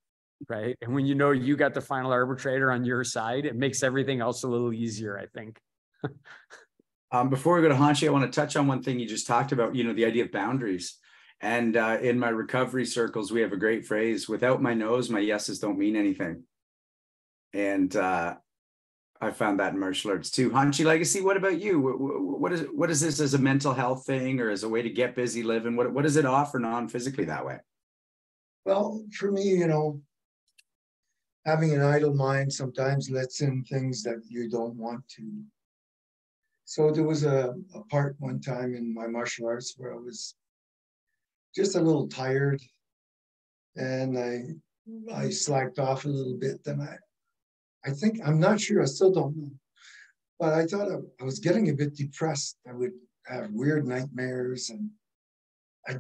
right? And when you know you got the final arbitrator on your side, it makes everything else a little easier, I think. <laughs> um, before we go to Hanshi, I want to touch on one thing you just talked about, you know, the idea of boundaries. And uh, in my recovery circles, we have a great phrase without my noes, my yeses don't mean anything. And uh, I found that in martial arts too. Hanshi Legacy, what about you? What, what is what is this as a mental health thing or as a way to get busy living? What, what does it offer non physically that way? Well, for me, you know, having an idle mind sometimes lets in things that you don't want to. So there was a, a part one time in my martial arts where I was just a little tired and I I slacked off a little bit. Then I I think I'm not sure, I still don't know. But I thought I, I was getting a bit depressed. I would have weird nightmares and I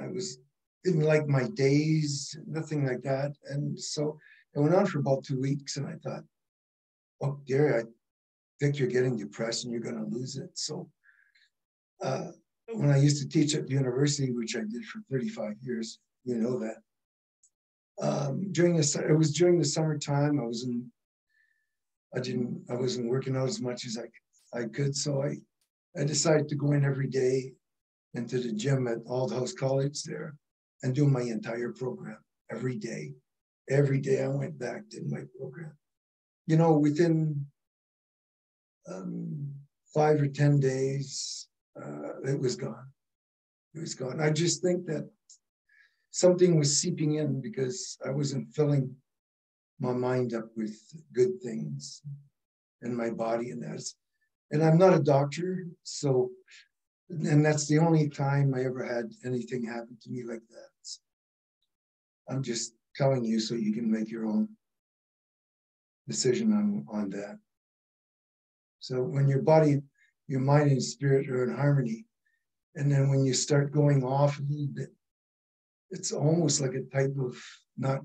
I was didn't like my days, nothing like that. And so it went on for about two weeks and I thought, oh Gary, I think you're getting depressed and you're gonna lose it. So uh, when I used to teach at the university, which I did for 35 years, you know that. Um, during the it was during the summertime. I was in. I didn't. I wasn't working out as much as I I could, so I I decided to go in every day into the gym at Aldhouse College there and do my entire program every day. Every day I went back did my program. You know, within um, five or ten days, uh, it was gone. It was gone. I just think that something was seeping in because I wasn't filling my mind up with good things and my body and that's and I'm not a doctor, so and that's the only time I ever had anything happen to me like that. I'm just telling you so you can make your own decision on, on that. So when your body your mind and spirit are in harmony. And then when you start going off a little bit, it's almost like a type of not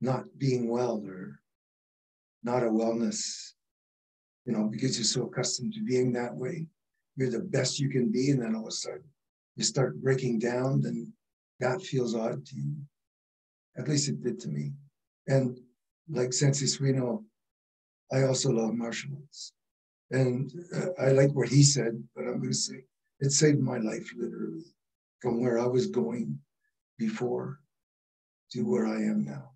not being well or not a wellness, you know, because you're so accustomed to being that way. You're the best you can be, and then all of a sudden you start breaking down, then that feels odd to you. At least it did to me. And like Sensei Suino, I also love martial arts. And uh, I like what he said, but I'm going to say it saved my life literally from where I was going before to where I am now.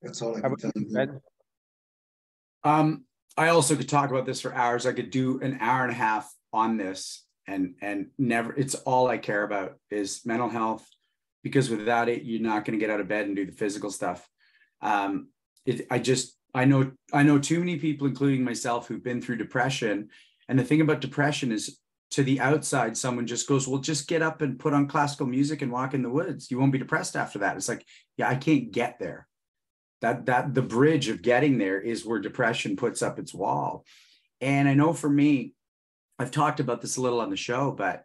That's all I can tell you. Um, I also could talk about this for hours. I could do an hour and a half on this and and never it's all I care about is mental health because without it you're not going to get out of bed and do the physical stuff. Um it, I just I know I know too many people including myself who've been through depression. And the thing about depression is to the outside someone just goes well just get up and put on classical music and walk in the woods. You won't be depressed after that. It's like yeah I can't get there. That that the bridge of getting there is where depression puts up its wall. And i know for me i've talked about this a little on the show but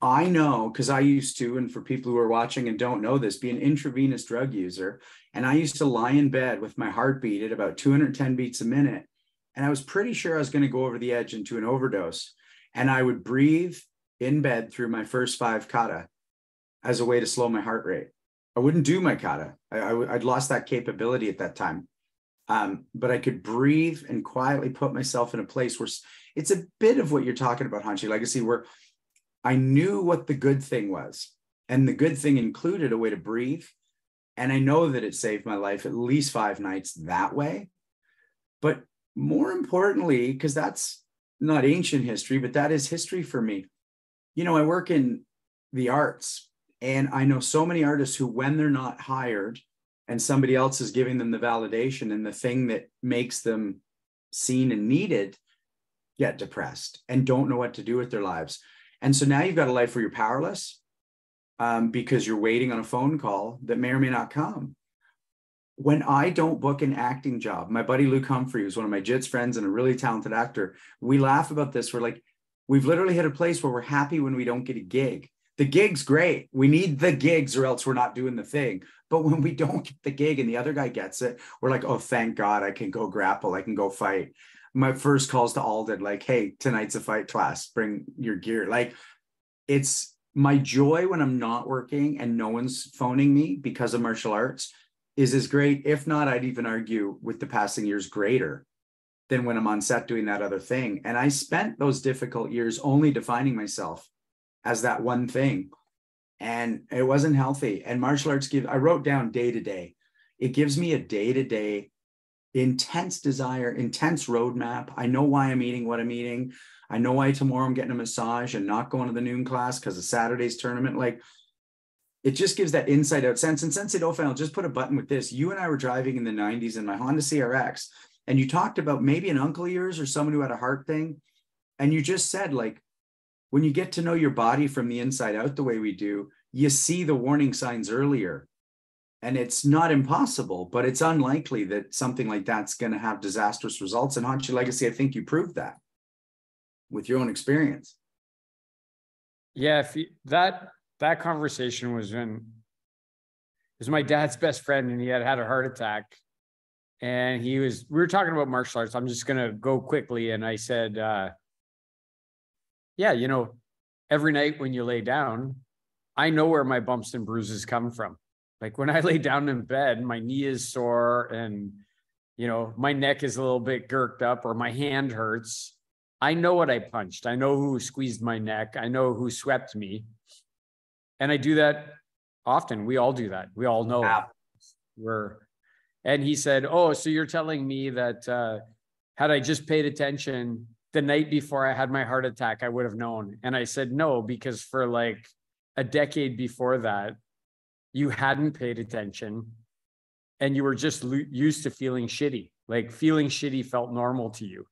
i know because i used to and for people who are watching and don't know this be an intravenous drug user and i used to lie in bed with my heartbeat at about 210 beats a minute and i was pretty sure i was going to go over the edge into an overdose and i would breathe in bed through my first five kata as a way to slow my heart rate I wouldn't do my kata. I, would lost that capability at that time. Um, but I could breathe and quietly put myself in a place where it's a bit of what you're talking about, Hanshi Legacy, where I knew what the good thing was. And the good thing included a way to breathe. And I know that it saved my life at least five nights that way. But more importantly, because that's not ancient history, but that is history for me. You know, I work in the arts and I know so many artists who, when they're not hired and somebody else is giving them the validation and the thing that makes them seen and needed, get depressed and don't know what to do with their lives. And so now you've got a life where you're powerless um, because you're waiting on a phone call that may or may not come. When I don't book an acting job, my buddy Luke Humphrey, who's one of my JITS friends and a really talented actor, we laugh about this. We're like, we've literally hit a place where we're happy when we don't get a gig the gig's great. We need the gigs or else we're not doing the thing. But when we don't get the gig and the other guy gets it, we're like, oh, thank God I can go grapple. I can go fight. My first calls to Alden, like, hey, tonight's a fight class. Bring your gear. Like, it's my joy when I'm not working and no one's phoning me because of martial arts is as great. If not, I'd even argue with the passing years greater than when I'm on set doing that other thing. And I spent those difficult years only defining myself as that one thing. And it wasn't healthy. And martial arts give, I wrote down day to day. It gives me a day to day intense desire, intense roadmap. I know why I'm eating what I'm eating. I know why tomorrow I'm getting a massage and not going to the noon class because of Saturday's tournament. Like it just gives that inside out sense. And Sensei Dauphin, I'll just put a button with this. You and I were driving in the 90s in my Honda CRX, and you talked about maybe an uncle of yours or someone who had a heart thing. And you just said, like, when you get to know your body from the inside out the way we do, you see the warning signs earlier. And it's not impossible, but it's unlikely that something like that's going to have disastrous results. And Hanshi Legacy, I think you proved that with your own experience. Yeah, if you, that that conversation was when it was my dad's best friend, and he had had a heart attack, and he was. We were talking about martial arts. I'm just gonna go quickly, and I said, uh, yeah, you know, every night when you lay down, I know where my bumps and bruises come from. Like when I <laughs> lay down in bed, my knee is sore and, you know, my neck is a little bit girked up or my hand hurts. I know what I punched. I know who squeezed my neck. I know who swept me. And I do that often. We all do that. We all know yeah. we're, and he said, Oh, so you're telling me that uh, had I just paid attention the night before I had my heart attack, I would have known. And I said, no, because for like a decade before that, you hadn't paid attention and you were just lo- used to feeling shitty. Like feeling shitty felt normal to you.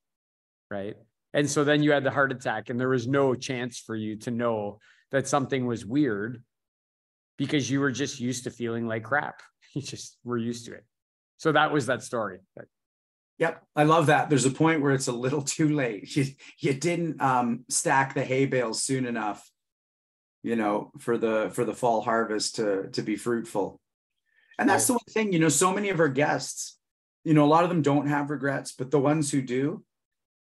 Right. And so then you had the heart attack, and there was no chance for you to know that something was weird because you were just used to feeling like crap. <laughs> You just were used to it. So that was that story. Yep, I love that. There's a point where it's a little <laughs> too late. You, you didn't um, stack the hay bales soon enough, you know, for the for the fall harvest to to be fruitful. And that's right. the one thing, you know, so many of our guests, you know, a lot of them don't have regrets, but the ones who do,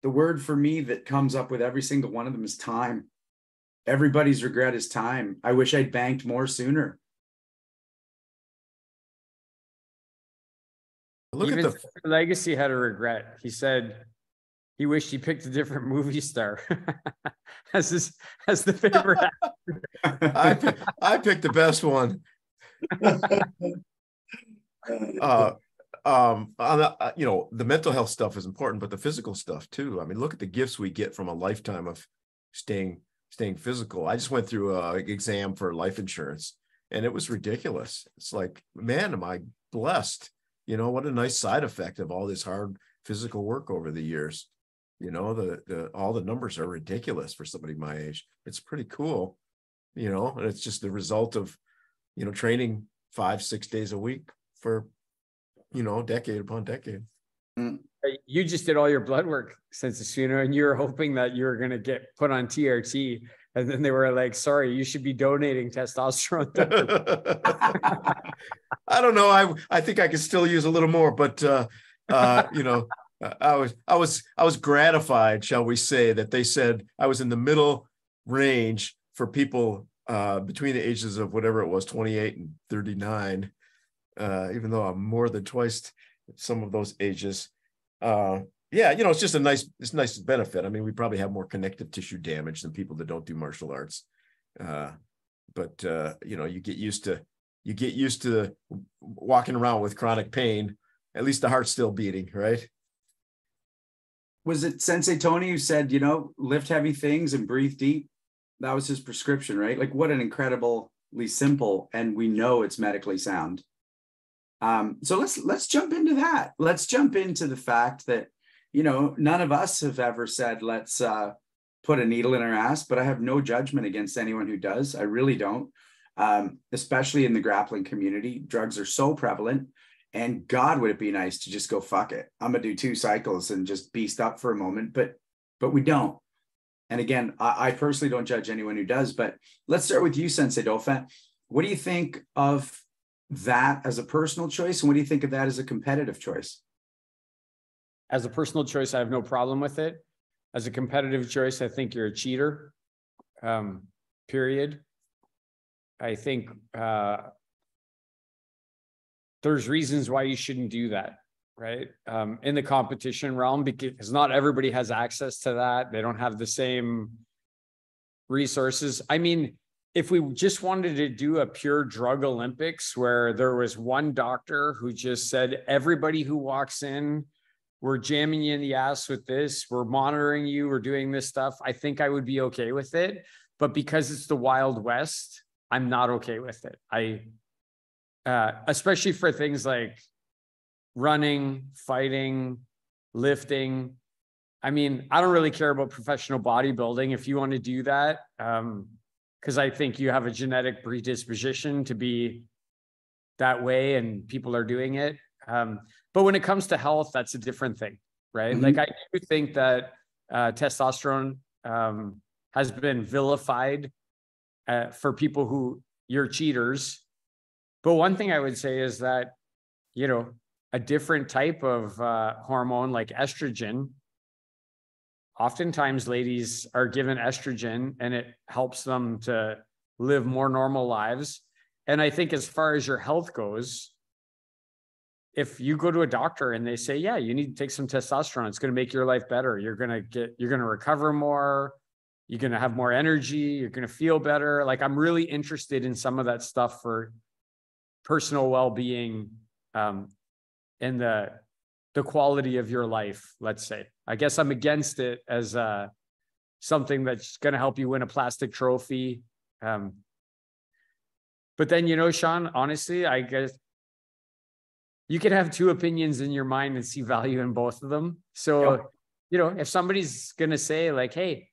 the word for me that comes up with every single one of them is time. everybody's regret is time. I wish I'd banked more sooner. Look Even at the legacy had a regret. He said he wished he picked a different movie star <laughs> as his as the favorite. <laughs> I I picked the best one. <laughs> uh, um, the, uh, you know, the mental health stuff is important, but the physical stuff too. I mean, look at the gifts we get from a lifetime of staying staying physical. I just went through a exam for life insurance, and it was ridiculous. It's like, man, am I blessed? You know, what a nice side effect of all this hard physical work over the years. You know, the the all the numbers are ridiculous for somebody my age. It's pretty cool, you know, and it's just the result of, you know, training five, six days a week for you know, decade upon decade. Mm. You just did all your blood work Sensei Suino, and you were hoping that you were going to get put on TRT. And then they were like, sorry, you should be donating testosterone. <laughs> <laughs> I don't know. I I think I could still use a little more, but uh, uh, you know, I was I was I was gratified, shall we say, that they said I was in the middle range for people uh, between the ages of whatever it was, 28 and 39 uh, even though I'm more than twice some of those ages. Uh, yeah, you know, it's just a nice, it's a nice benefit. I mean, we probably have more connective tissue damage than people that don't do martial arts. Uh, but uh, you know, you get used to you get used to walking around with chronic pain. At least the heart's still beating, right? Was it Sensei Tony who said, you know, lift heavy things and breathe deep? That was his prescription, right? Like, what an incredibly simple, and we know it's medically sound um, so let's let's jump into that. Let's jump into the fact that you know none of us have ever said let's uh, put a needle in our ass, but I have no judgment against anyone who does. I really don't. Um, especially in the grappling community, drugs are so prevalent. And God, would it be nice to just go fuck it? I'm gonna do two cycles and just beast up for a moment, but but we don't. And again, I, I personally don't judge anyone who does. But let's start with you, Sensei Dauphin. What do you think of that as a personal choice? And what do you think of that as a competitive choice? As a personal choice, I have no problem with it. As a competitive choice, I think you're a cheater. Um, period. I think uh, there's reasons why you shouldn't do that, right? Um, in the competition realm, because not everybody has access to that. They don't have the same resources. I mean, if we just wanted to do a pure drug Olympics where there was one doctor who just said, everybody who walks in, we're jamming you in the ass with this, we're monitoring you, we're doing this stuff, I think I would be okay with it. But because it's the Wild West, I'm not okay with it. I, uh, especially for things like running, fighting, lifting. I mean, I don't really care about professional bodybuilding. If you want to do that, um, because I think you have a genetic predisposition to be that way and people are doing it. Um, but when it comes to health, that's a different thing, right? Mm-hmm. Like I do think that uh, testosterone um, has been vilified uh, for people who you're cheaters. But one thing I would say is that, you know, a different type of uh, hormone like estrogen oftentimes ladies are given estrogen and it helps them to live more normal lives. And I think as far as your health goes, if you go to a doctor and they say, yeah, you need to take some testosterone, it's going to make your life better. You're going to get, you're going to recover more. You're going to have more energy. You're going to feel better. Like I'm really interested in some of that stuff for personal well-being um, and the the quality of your life, let's say. I guess I'm against it as uh, something that's going to help you win a plastic trophy. Um, but then, you know, Sean, honestly, I guess you can have two opinions in your mind and see value in both of them. So, yep. you know, if somebody's going to say, like, hey,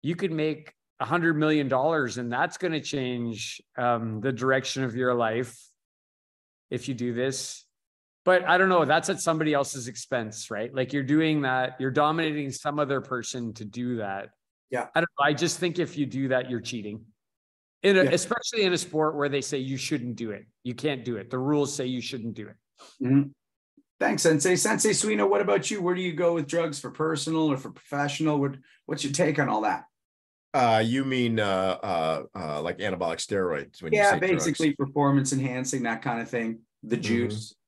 you could make a hundred million dollars and that's going to change um, the direction of your life if you do this but I don't know, that's at somebody else's expense, right? Like you're doing that, you're dominating some other person to do that. Yeah. I don't know. I just think if you do that, you're cheating. In a, yeah. especially in a sport where they say you shouldn't do it. You can't do it. The rules say you shouldn't do it. Mm-hmm. Thanks, Sensei. Sensei Suino, what about you? Where do you go with drugs for personal or for professional? What, what's your take on all that? Uh, you mean uh, uh, uh, like anabolic steroids? When yeah, basically drugs. performance enhancing, that kind of thing. The mm-hmm. juice. Mm-hmm.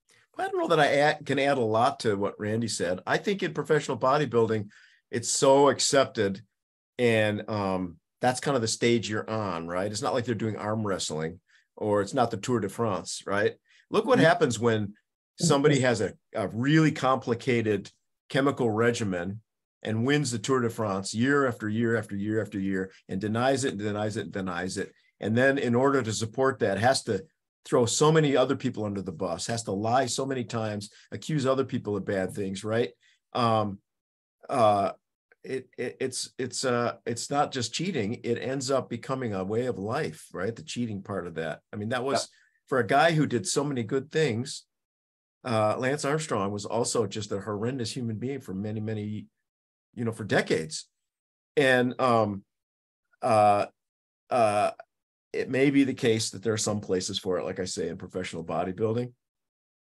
I don't know that I add, can add a lot to what Randy said. I think in professional bodybuilding, it's so accepted, and um, that's kind of the stage you're on, right? It's not like they're doing arm wrestling, or it's not the Tour de France, right? Look what mm-hmm. happens when somebody has a, a really complicated chemical regimen and wins the Tour de France year after year after year after year and denies it and denies it and denies it. And then in order to support that, has to throw so many other people under the bus, has to lie so many times, accuse other people of bad things, right? Um, uh, it, it it's it's uh it's not just cheating it ends up becoming a way of life right the cheating part of that i mean that was yeah. for a guy who did so many good things uh lance armstrong was also just a horrendous human being for many many you know, for decades. And um, uh, uh, it may be the case that there are some places for it, like I say, in professional bodybuilding.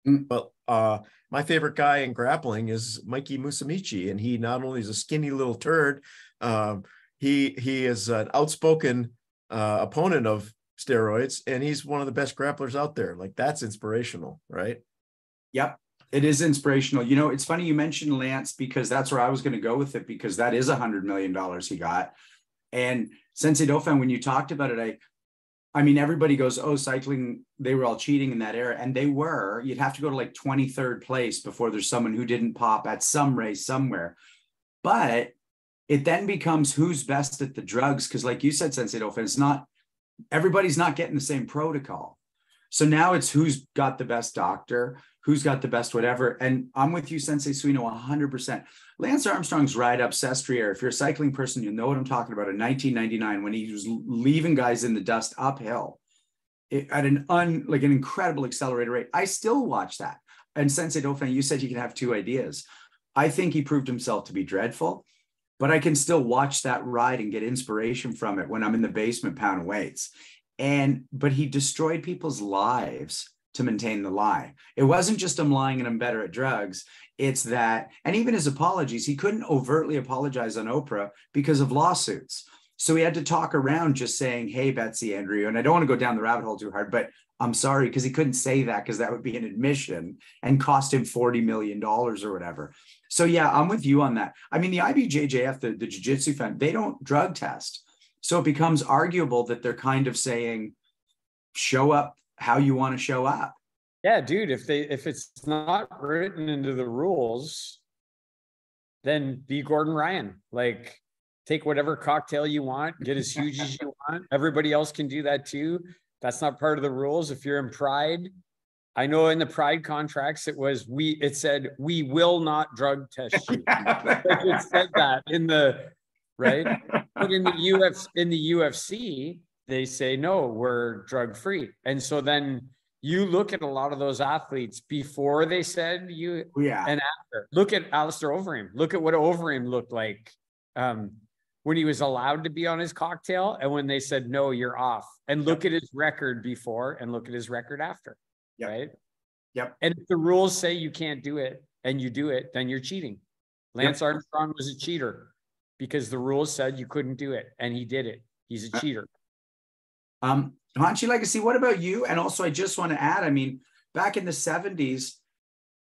Mm. But uh, my favorite guy in grappling is Mikey Musumeci, and he not only is a skinny little turd, um, he he is an outspoken uh, opponent of steroids, and he's one of the best grapplers out there. Like that's inspirational, right? Yep. It is inspirational. You know, it's funny you mentioned Lance because that's where I was going to go with it because that is a hundred million dollars he got. And Sensei Dauphin, when you talked about it, I I mean, everybody goes, oh, cycling, they were all cheating in that era. And they were. You'd have to go to like 23rd place before there's someone who didn't pop at some race somewhere. But it then becomes who's best at the drugs. Cause like you said, Sensei Dauphin, it's not everybody's not getting the same protocol. So now it's who's got the best doctor, who's got the best whatever. And I'm with you, Sensei Suino, 100%. Lance Armstrong's ride up Sestriere, if you're a cycling person, you know what I'm talking about. In 1999, when he was leaving guys in the dust uphill at an un like an incredible accelerated rate, I still watch that. And Sensei Dauphin, you said you can have two ideas. I think he proved himself to be dreadful, but I can still watch that ride and get inspiration from it when I'm in the basement pound weights. And but he destroyed people's lives to maintain the lie. It wasn't just him lying and I'm better at drugs. It's that, and even his apologies, he couldn't overtly apologize on Oprah because of lawsuits. So he had to talk around just saying, Hey, Betsy, Andreu. And I don't want to go down the rabbit hole too hard, but I'm sorry, because he couldn't say that because that would be an admission and cost him $40 million or whatever. So yeah, I'm with you on that. I mean, the IBJJF, the, the Jiu-Jitsu Fund, they don't drug test. So it becomes arguable that they're kind of saying, show up how you want to show up. Yeah, dude, if they if it's not written into the rules, then be Gordon Ryan. Like take whatever cocktail you want, get as huge as you <laughs> want. Everybody else can do that too. That's not part of the rules. If you're in pride, I know in the pride contracts it was we it said we will not drug test you. <laughs> it said that in the right. But in the UFC in the UFC, they say no we're drug free and so then you look at a lot of those athletes before they said you oh, yeah. and after. Look at Alistair Overeem. Look at what Overeem looked like um, when he was allowed to be on his cocktail and when they said no you're off. And look yep. at his record before and look at his record after yep. right? Yep. And if the rules say you can't do it and you do it then you're cheating. Lance yep. Armstrong was a cheater because the rules said you couldn't do it and he did it. He's a uh, cheater um, Hanshi Legacy, what about you? And also, I just want to add, I mean, back in the 70s,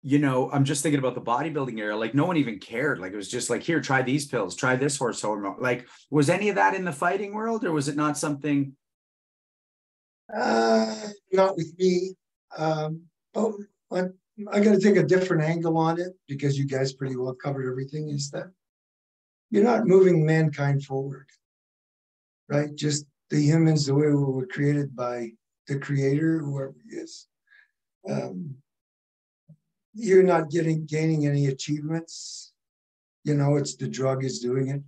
you know, I'm just thinking about the bodybuilding era. Like, no one even cared. Like, it was just like, here, try these pills, try this horse hormone. Like, was any of that in the fighting world, or was it not something? Uh, not with me. Um, but I, I got to take a different angle on it because you guys pretty well covered everything. Is that you're not moving mankind forward, right? Just the humans the way we were created by the creator, whoever he is. Um, you're not getting gaining any achievements. You know, it's the drug is doing it.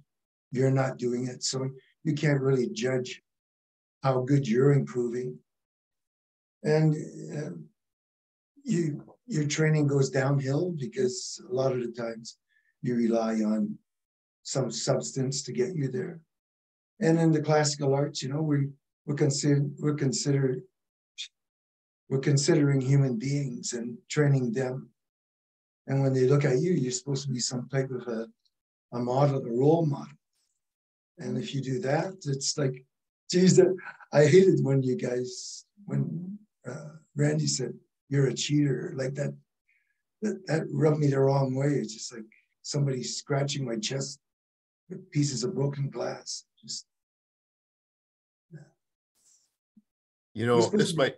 You're not doing it. So you can't really judge how good you're improving. And uh, you your training goes downhill because a lot of the times you rely on some substance to get you there. And in the classical arts, you know, we we're consider we're considered we're considering human beings and training them. And when they look at you, you're supposed to be some type of a, a model, a role model. And if you do that, it's like, geez, I hated when you guys, when uh, Randy said, you're a cheater, like that, that, that rubbed me the wrong way. It's just like somebody scratching my chest with pieces of broken glass. Just, you know, this might.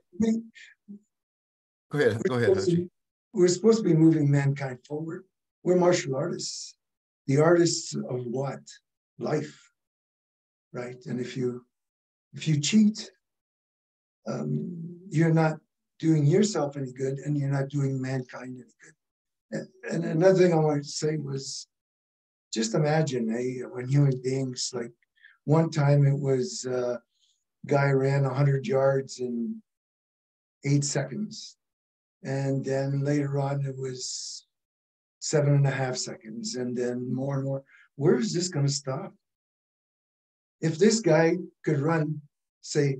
Go ahead. Go ahead. To, we're supposed to be moving mankind forward. We're martial artists. The artists of what? Life, right? And if you if you cheat, um, you're not doing yourself any good, and you're not doing mankind any good. And, and another thing I wanted to say was, just imagine, eh, when human beings like one time it was uh, guy ran 100 yards in eight seconds and then later on, it was seven and a half seconds, and then more and more. Where is this going to stop? If this guy could run, say,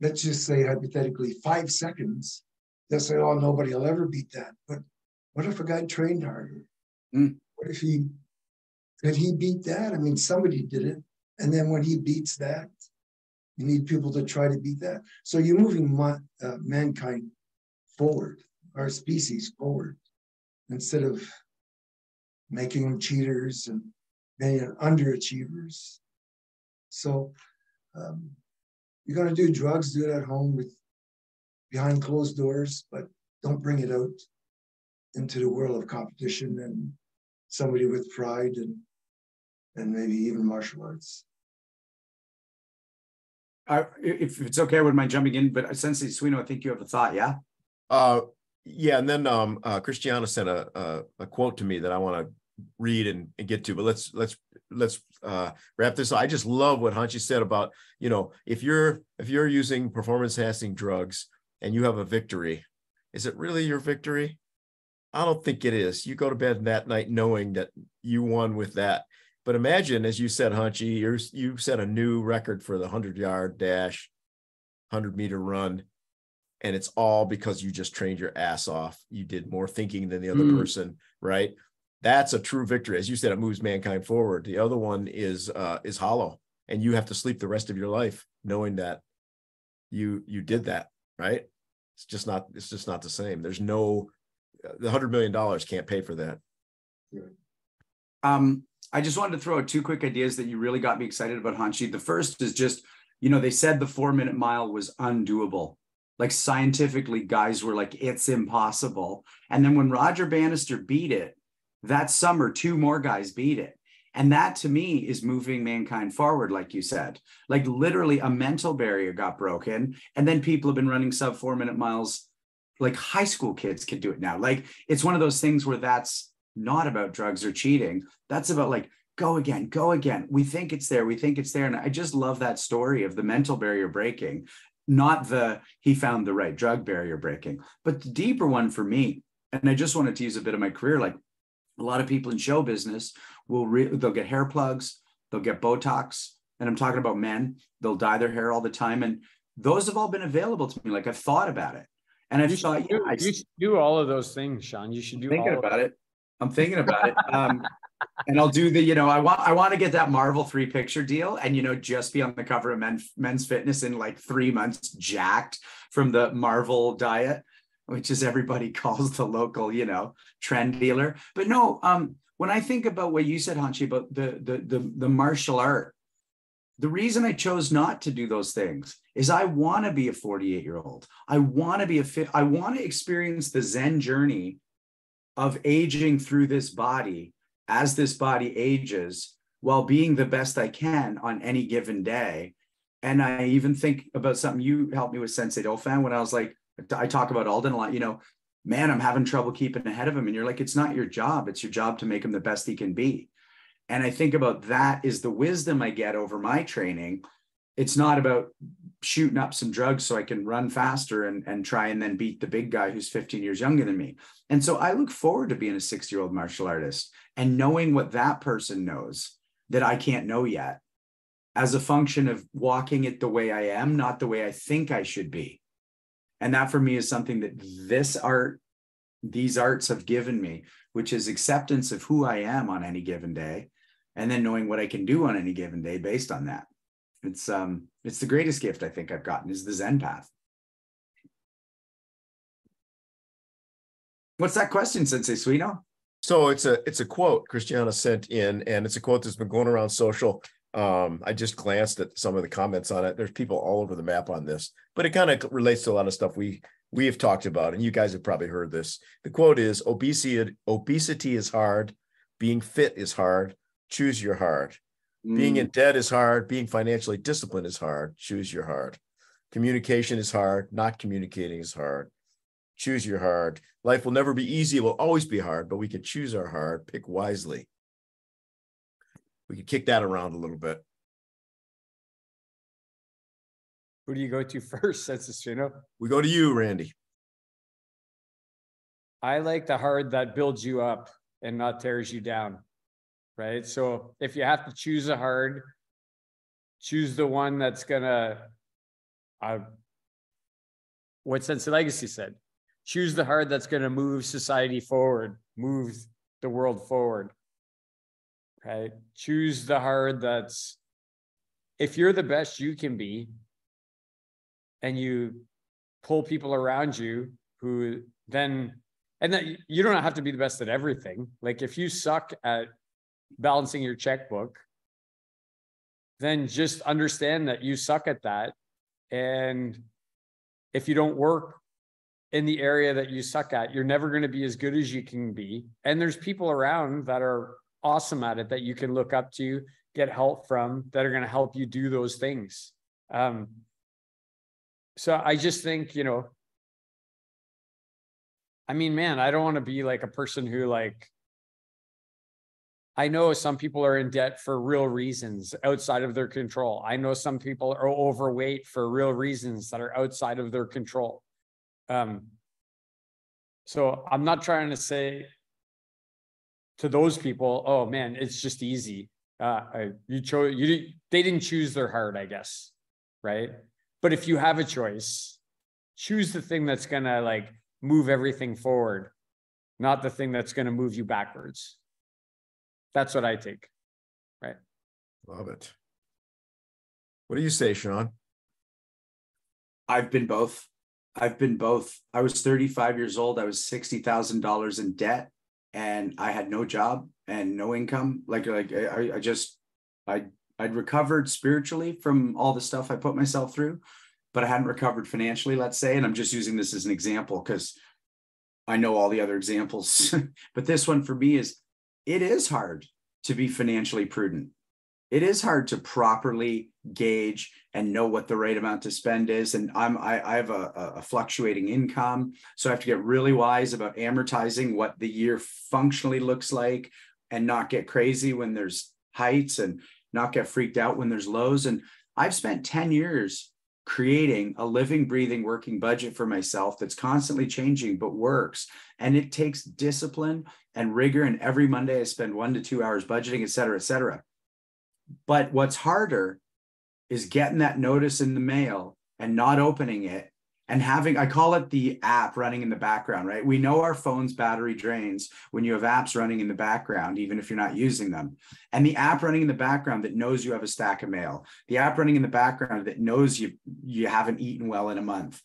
let's just say hypothetically, five seconds, they'll say, oh, nobody will ever beat that. But what if a guy trained harder? Mm. What if he could he beat that? I mean, somebody did it. And then when he beats that, you need people to try to beat that. So you're moving uh, mankind forward our species forward instead of making them cheaters and being underachievers. So um, you're going to do drugs, do it at home with behind closed doors, but don't bring it out into the world of competition and somebody with pride and and maybe even martial arts. Uh, if it's okay, I wouldn't mind jumping in, but Sensei Suino, I think you have a thought, yeah? Uh, yeah, and then um, uh, Christiana sent a, a, a quote to me that I want to read and, and, get to, but let's let's let's uh, wrap this. Up. I just love what Hanshi said about you know if you're if you're using performance enhancing drugs and you have a victory, is it really your victory? I don't think it is. You go to bed that night knowing that you won with that. But imagine, as you said, Hanshi, you you set a new record for the hundred yard dash, hundred meter run and it's all because you just trained your ass off. You did more thinking than the other mm. person, right? That's a true victory. As you said, it moves mankind forward. The other one is uh, is hollow, and you have to sleep the rest of your life knowing that you you did that, right? It's just not it's just not the same. There's no the hundred million dollars can't pay for that. Um, I just wanted to throw out two quick ideas that you really got me excited about, Hanshi. The first is just, you know, they said the four minute mile was undoable. Like scientifically guys were like it's impossible. And then when roger bannister beat it that summer two more guys beat it. And that to me is moving mankind forward like you said. Like literally a mental barrier got broken and then people have been running sub four minute miles. Like high school kids can do it now. Like it's one of those things where that's not about drugs or cheating that's about like go again, go again. We think it's there, we think it's there. And I just love that story of the mental barrier breaking not the he found the right drug barrier breaking, but the deeper one for me. And I just wanted to use a bit of my career. Like a lot of people in show business will re- they'll get hair plugs, they'll get Botox, and I'm talking about men. They'll dye their hair all the time, and those have all been available to me. Like I've thought about it, and I've you thought, do, yeah, you should do all of those things, Sean. You should do. Thinking about it. I'm thinking about it. Um, and I'll do the, you know, I want I want to get that Marvel three picture deal and you know just be on the cover of Men, Men's Fitness in like three months, jacked from the Marvel diet, which is everybody <laughs> calls the local, you know, tren dealer. But no, um, when I think about what you said, Hanshi, about the the the, the martial art, the reason I chose not to do those things is I want to be a 48 year old. I want to be a fit. I want to experience the Zen journey of aging through this body as this body ages while being the best I can on any given day. And I even think about something you helped me with Sensei Dauphin when I was like, I talk about Alden a lot, you know, man, I'm having trouble keeping ahead of him. And you're like, it's not your job. It's your job to make him the best he can be. And I think about that is the wisdom I get over my training. It's not about shooting up some drugs so I can run faster and, and try and then beat the big guy who's 15 years younger than me. And so I look forward to being a six year old martial artist and knowing what that person knows that I can't know yet as a function of walking it the way I am, not the way I think I should be. And that for me is something that this art, these arts have given me, which is acceptance of who I am on any given day and then knowing what I can do on any given day based on that. It's um it's the greatest gift I think I've gotten is the Zen path. What's that question, Sensei Suino? So it's a it's a quote Christiana sent in, and it's a quote that's been going around social. Um, I just glanced at some of the comments on it. There's people all over the map on this, but it kind of relates to a lot of stuff we we have talked about, and you guys have probably heard this. The quote is obesity obesity is hard, being fit is hard, choose your hard. Mm. Being in debt is hard, being financially disciplined is hard, choose your hard. Communication is hard, not communicating is hard. Choose your hard. Life will never be easy, it will always be hard, but we can choose our hard, pick wisely. We can kick that around a little bit. Who do you go to <laughs> first, Sensei We go to you, Randy. I like the hard that builds you up and not tears you down. Right. So if you have to choose a hard, choose the one that's gonna uh, what Sensei Legacy said. Choose the hard that's gonna move society forward, move the world forward. Right. Choose the hard that's if you're the best you can be, and you pull people around you who then and that you don't have to be the best at everything like if you suck at balancing your checkbook then just understand that you suck at that. And if you don't work in the area that you suck at you're never going to be as good as you can be. And there's people around that are awesome at it that you can look up to get help from that are going to help you do those things. Um, so I just think, you know, I mean, man, I don't want to be like a person who like I know some people are in debt for real reasons outside of their control. I know some people are overweight for real reasons that are outside of their control. Um, so I'm not trying to say to those people, oh man, it's just easy. Uh, you chose you they didn't choose their heart, I guess, right? But if you have a choice, choose the thing that's to like move everything forward, not the thing that's to move you backwards. That's what I take. Right. Love it. What do you say, Sean? I've been both. I've been both. I was 35 years old. I was $60,000 in debt and I had no job and no income. Like, like I, I just, I I'd recovered spiritually from all the stuff I put myself through, but I hadn't recovered financially, let's say. And I'm just using this as an example because I know all the other examples. <laughs> but this one for me is it is hard to be financially prudent. It is hard to properly gauge and know what the right amount to spend is. And I'm I, I have a, a fluctuating income, so I have to get really wise about amortizing what the year functionally looks like, and not get crazy when there's heights and not get freaked out when there's lows. And I've spent 10 years creating a living, breathing, working budget for myself that's constantly changing, but works. And it takes discipline and rigor. And every Monday I spend one to two hours budgeting, et cetera, et cetera. But what's harder is getting that notice in the mail and not opening it and having i call it the app running in the background right? We know our phone's battery drains when you have apps running in the background even if you're not using them. And the app running in the background that knows you have a stack of mail the app running in the background that knows you you haven't eaten well in a month.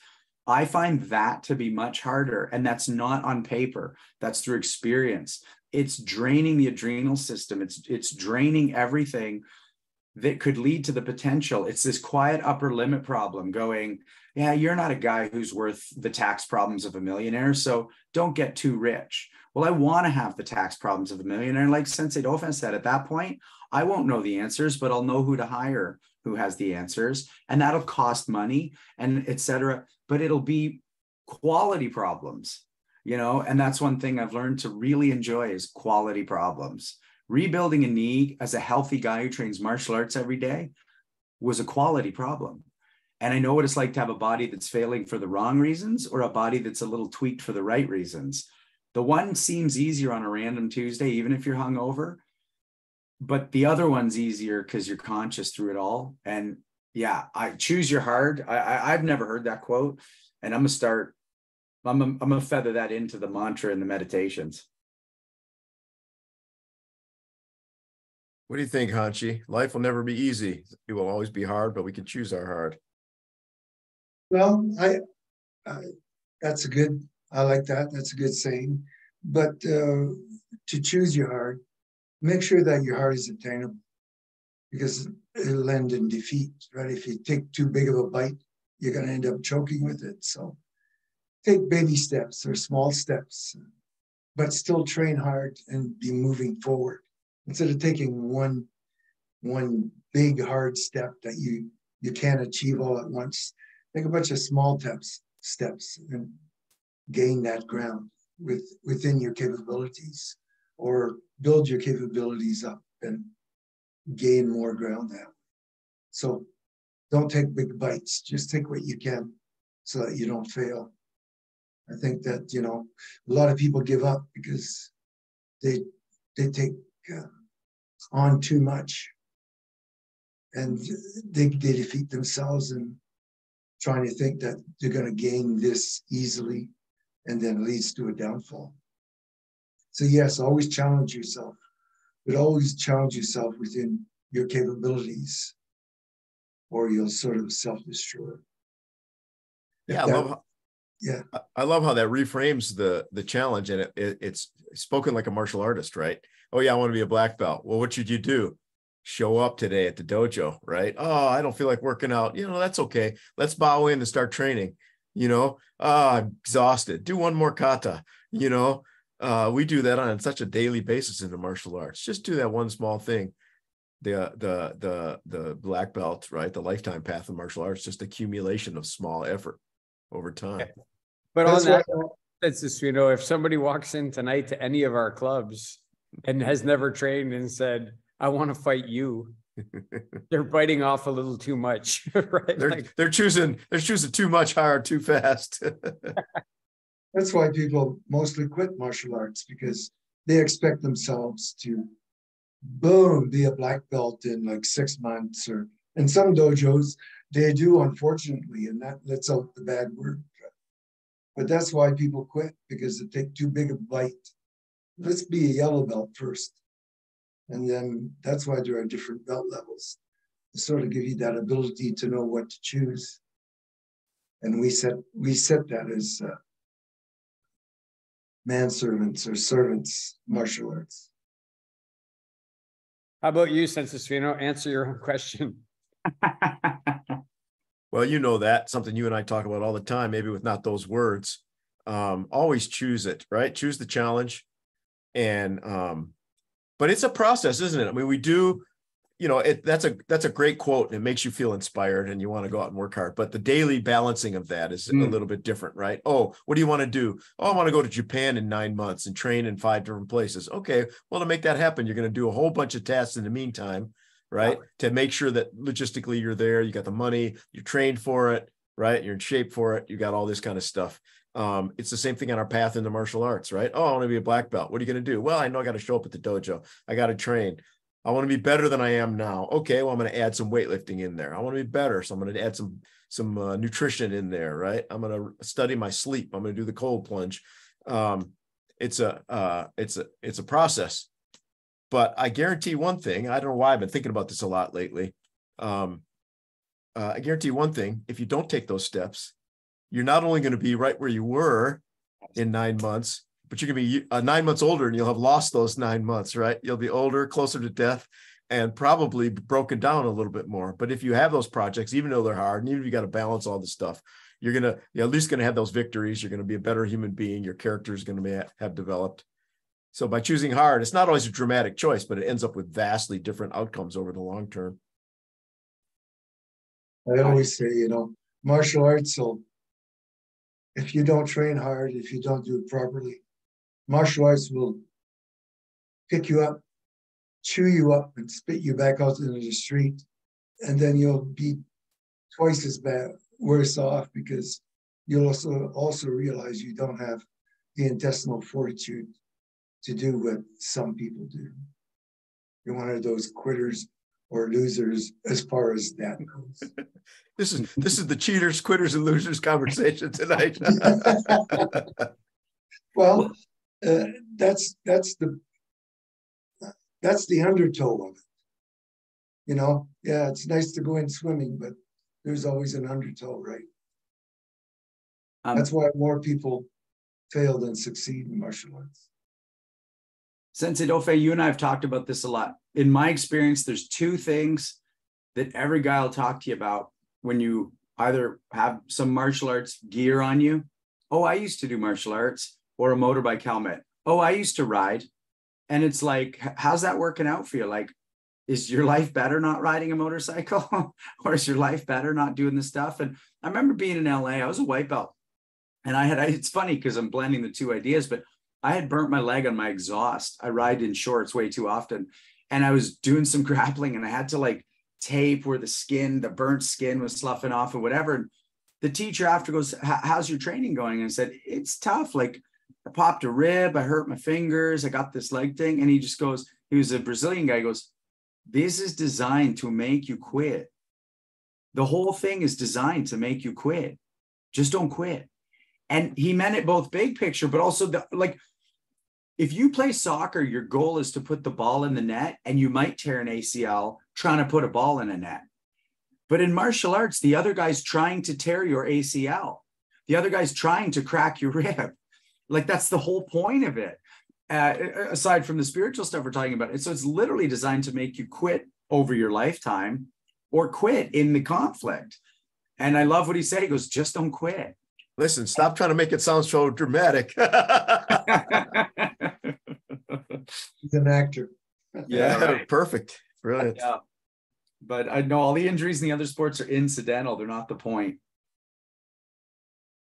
I find that to be much harder and that's not on paper that's through experience. It's draining the adrenal system. It's it's draining everything that could lead to the potential it's this quiet upper limit problem going yeah, you're not a guy who's worth the tax problems of a millionaire. So don't get too rich. Well, I want to have the tax problems of a millionaire. Like Sensei Dauphin said, at that point, I won't know the answers, but I'll know who to hire who has the answers. And that'll cost money and etc. But it'll be quality problems, you know, and that's one thing I've learned to really enjoy is quality problems. Rebuilding a knee as a healthy guy who trains martial arts every day was a quality problem and I know what it's like to have a body that's failing for the wrong reasons or a body that's a little tweaked for the right reasons. The one seems easier on a random Tuesday, even if you're hungover, but the other one's easier because you're conscious through it all. And yeah, I choose your hard. I, I have never heard that quote, and I'm gonna start. I'm a, I'm gonna feather that into the mantra and the meditations. What do you think, Hanshi? Life will never be easy. It will always be hard, but we can choose our hard. Well, I, I that's a good. I like that. That's a good saying. But uh, to choose your heart, make sure that your heart is attainable, because it'll end in defeat. Right? If you take too big of a bite, you're going to end up choking with it. So, take baby steps or small steps, but still train hard and be moving forward instead of taking one one big hard step that you you can't achieve all at once take a bunch of small steps steps and gain that ground with within your capabilities or build your capabilities up and gain more ground that so don't take big bites just take what you can so that you don't fail. I think that you know a lot of people give up because they they take uh, on too much. And they, they defeat themselves in trying to think that they're going to gain this easily and then leads to a downfall. So, yes, always challenge yourself, but always challenge yourself within your capabilities or you'll sort of self destroy. Yeah, that, I love how, yeah i love how that reframes the the challenge and it, it, it's spoken like a martial artist right oh yeah i want to be a black belt. Well what should you do? Show up today at the dojo right? Oh i don't feel like working out. You know that's okay. Let's bow in and start training you know? Oh i'm exhausted. Do one more kata you know? Uh, we do that on such a daily basis in the martial arts. Just do that one small thing. The the the the black belt right? The lifetime path of martial arts just accumulation of small effort over time. But That's on that, it's just, you know, if somebody walks in tonight to any of our clubs and has never trained and said, I want to fight you, <laughs> they're biting off a little too much, <laughs> right? They're, like, they're choosing, they're choosing too much higher too fast. <laughs> That's why people mostly quit martial arts because they expect themselves to boom, be a black belt in like six months or in some dojos, they do, unfortunately, and that lets out the bad word. But that's why people quit because they take too big a bite. Let's be a yellow belt first. And then that's why there are different belt levels to sort of give you that ability to know what to choose. And we set we set that as uh, manservants or servants martial arts. How about you, Sensei Answer your own question. <laughs> Well, you know that something you and I talk about all the time, maybe with not those words. Um, always choose it, right? Choose the challenge. And um, but it's a process, isn't it? I mean, we do, you know, it that's a that's a great quote and it makes you feel inspired and you want to go out and work hard. But the daily balancing of that is mm. a little bit different, right? Oh, what do you want to do? Oh, I want to go to Japan in nine months and train in five different places. Okay, well, to make that happen, you're going to do a whole bunch of tasks in the meantime right? To make sure that logistically you're there, you got the money, you're trained for it, right? You're in shape for it, you got all this kind of stuff. Um, it's the same thing on our path into martial arts, right? Oh, I want to be a black belt. What are you going to do? Well, I know I got to show up at the dojo. I got to train. I want to be better than I am now. Okay, well, I'm going to add some weightlifting in there. I want to be better, so I'm going to add some some uh, nutrition in there, right? I'm going to study my sleep. I'm going to do the cold plunge. Um, it's a uh, it's a it's a process but I guarantee one thing. I don't know why I've been thinking about this a lot lately. Um, uh, I guarantee one thing: if you don't take those steps, you're not only going to be right where you were in nine months, but you're going to be uh, nine months older, and you'll have lost those nine months. Right? You'll be older, closer to death, and probably broken down a little bit more. But if you have those projects, even though they're hard, and even if you got to balance all the stuff, you're gonna you're at least going to have those victories. You're going to be a better human being. Your character is going to have developed. So by choosing hard, it's not always a dramatic choice, but it ends up with vastly different outcomes over the long term. I always say, you know, martial arts will, if you don't train hard, if you don't do it properly, martial arts will pick you up, chew you up, and spit you back out into the street. And then you'll be twice as bad, worse off because you'll also also realize you don't have the intestinal fortitude to do what some people do. You're one of those quitters or losers as far as that goes. <laughs> this is this is the cheaters, quitters, and losers conversation tonight. <laughs> <laughs> well, uh, that's that's the that's the undertow of it. You know, yeah, it's nice to go in swimming, but there's always an undertow, right? Um, That's why more people fail than succeed in martial arts. Sensei Dauphin, you and I have talked about this a lot. In my experience, there's two things that every guy will talk to you about when you either have some martial arts gear on you. Oh, I used to do martial arts or a motorbike helmet. Oh, I used to ride. And it's like, how's that working out for you? Like, is your life better not riding a motorcycle <laughs> or is your life better not doing this stuff? And I remember being in LA, I was a white belt and I had, it's funny because I'm blending the two ideas, but I had burnt my leg on my exhaust. I ride in shorts way too often. And I was doing some <laughs> grappling and I had to like tape where the skin, the burnt skin was sloughing off or whatever. And the teacher after goes, How's your training going? And I said, It's tough. Like I popped a rib, I hurt my fingers, I got this leg thing. And he just goes, He was a Brazilian guy, goes, This is designed to make you quit. The whole thing is designed to make you quit. Just don't quit. And he meant it both big picture, but also the like if you play soccer, your goal is to put the ball in the net and you might tear an ACL trying to put a ball in a net. But in martial arts, the other guy's trying to tear your ACL. The other guy's trying to crack your <laughs> rib. Like that's the whole point of it. Uh, aside from the spiritual stuff we're talking about. So it's literally designed to make you quit over your lifetime or quit in the conflict. And I love what he said. He goes, just don't quit. Listen, stop trying to make it sound so dramatic. <laughs> <laughs> He's an actor. Yeah, right. <laughs> perfect. Brilliant. Yeah. But I know all the injuries in the other sports are incidental. They're not the point.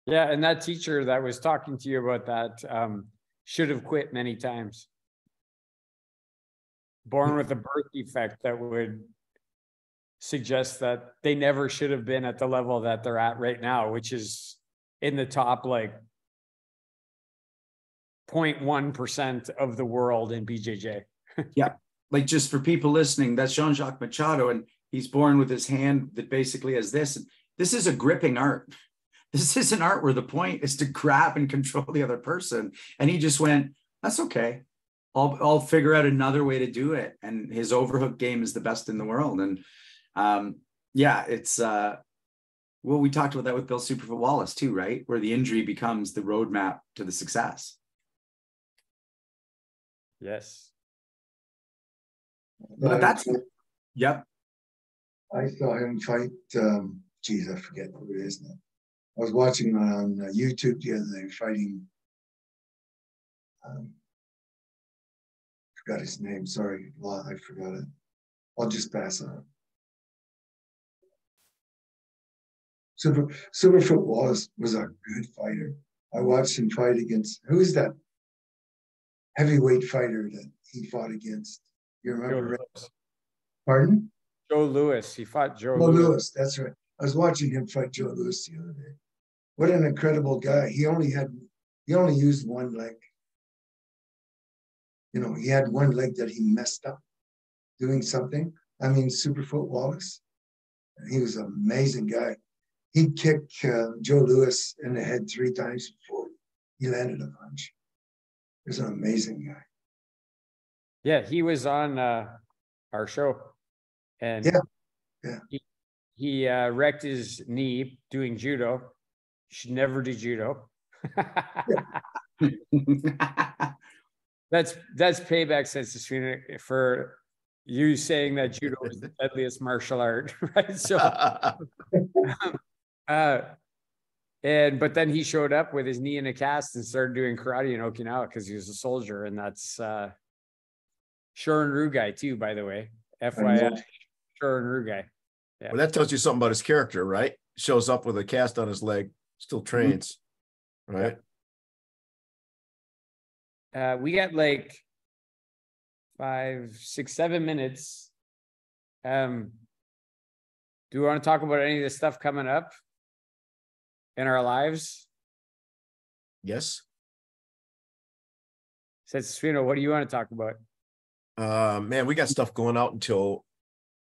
Yeah, and that teacher that was talking to you about that um, should have quit many times. Born with a birth defect that would suggest that they never should have been at the level that they're at right now, which is in the top like 0.1% of the world in BJJ. <laughs> yeah. Like just for people listening, that's Jean Jacques Machado, and he's born with his hand that basically has this. This is a gripping art. <laughs> This is an art where the point is to grab and control the other person. And he just went, that's okay. I'll, I'll figure out another way to do it. And his overhook game is the best in the world. And um, yeah, it's, uh, well, we talked about that with Bill Superfoot Wallace too, right? Where the injury becomes the roadmap to the success. Yes. But that's yep. I saw him fight. Um, geez, I forget who it is now. I was watching on uh, YouTube the other day fighting. Um, forgot his name. Sorry, I forgot it. I'll just pass on. Super Superfoot was was a good fighter. I watched him fight against who is that heavyweight fighter that he fought against? You remember? Pardon? Joe Lewis. He fought Joe, Joe Lewis. Lewis. That's right. I was watching him fight Joe Lewis the other day. What an incredible guy. He only had he only used one leg. You know, he had one leg that he messed up doing something. I mean, Superfoot Wallace. He was an amazing guy. He kicked uh, Joe Lewis in the head three times before he landed a punch. Was an amazing guy. Yeah, he was on uh, our show, and yeah, yeah. He, he uh, wrecked his knee doing judo. should never do judo. <laughs> that's that's payback sense for you saying that judo is the <laughs> deadliest martial art, <laughs> right? So, um, uh, and but then he showed up with his knee in a cast and started doing karate in Okinawa because he was a soldier, and that's uh, Shorin guy too, by the way. FYI, Shorin guy. Yeah. Well, that tells you something about his character, right? Shows up with a cast on his leg, still mm-hmm. trains, mm-hmm. right? Uh, we got like five, six, seven minutes. Um, do we want to talk about any of the stuff coming up? In our lives? Yes. Said Suino, what do you want to talk about? Uh, man, we got stuff going out until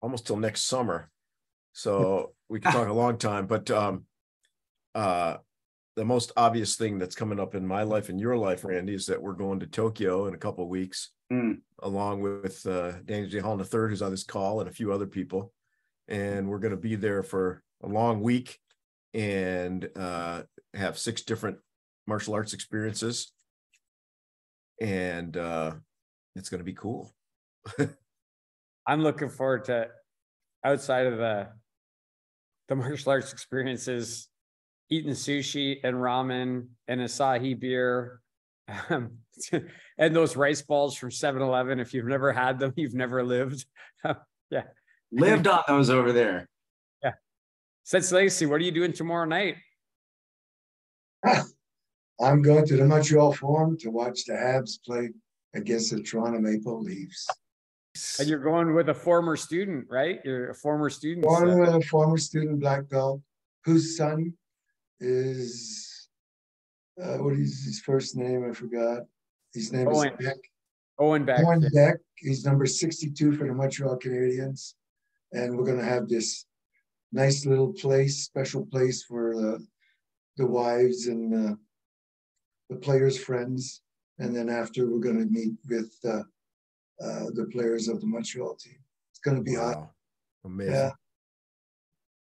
almost till next summer. So <laughs> we can talk a long time, but um, uh, the most obvious thing that's coming up in my life and your life, Randy, is that we're going to Tokyo in a couple of weeks. mm. along with uh, Daniel J. Holland III, who's on this call, and a few other people. And we're going to be there for a long week and uh, have six different martial arts experiences. And uh, it's going to be cool. <laughs> I'm looking forward to outside of the the martial arts experiences, eating sushi and ramen and Asahi beer. Um, <laughs> and those rice balls from 7-Eleven. If you've never had them, you've never lived. <laughs> yeah. Lived on those over there. Sensei Legacy, what are you doing tomorrow night? <sighs> I'm going to the Montreal Forum to watch the Habs play against the Toronto Maple Leafs. And you're going with a former student, right? You're a former student. Going with a former student black belt whose son is uh, what is his first name? I forgot. His name Owen. is Beck. Owen Beck. Owen. Beck. He's number 62 for the Montreal Canadiens. And we're gonna have this nice little place, special place for the the wives and uh, the players' friends. And then after we're gonna meet with uh, uh, the players of the Montreal team. It's going to be wow. hot. Amazing. Yeah.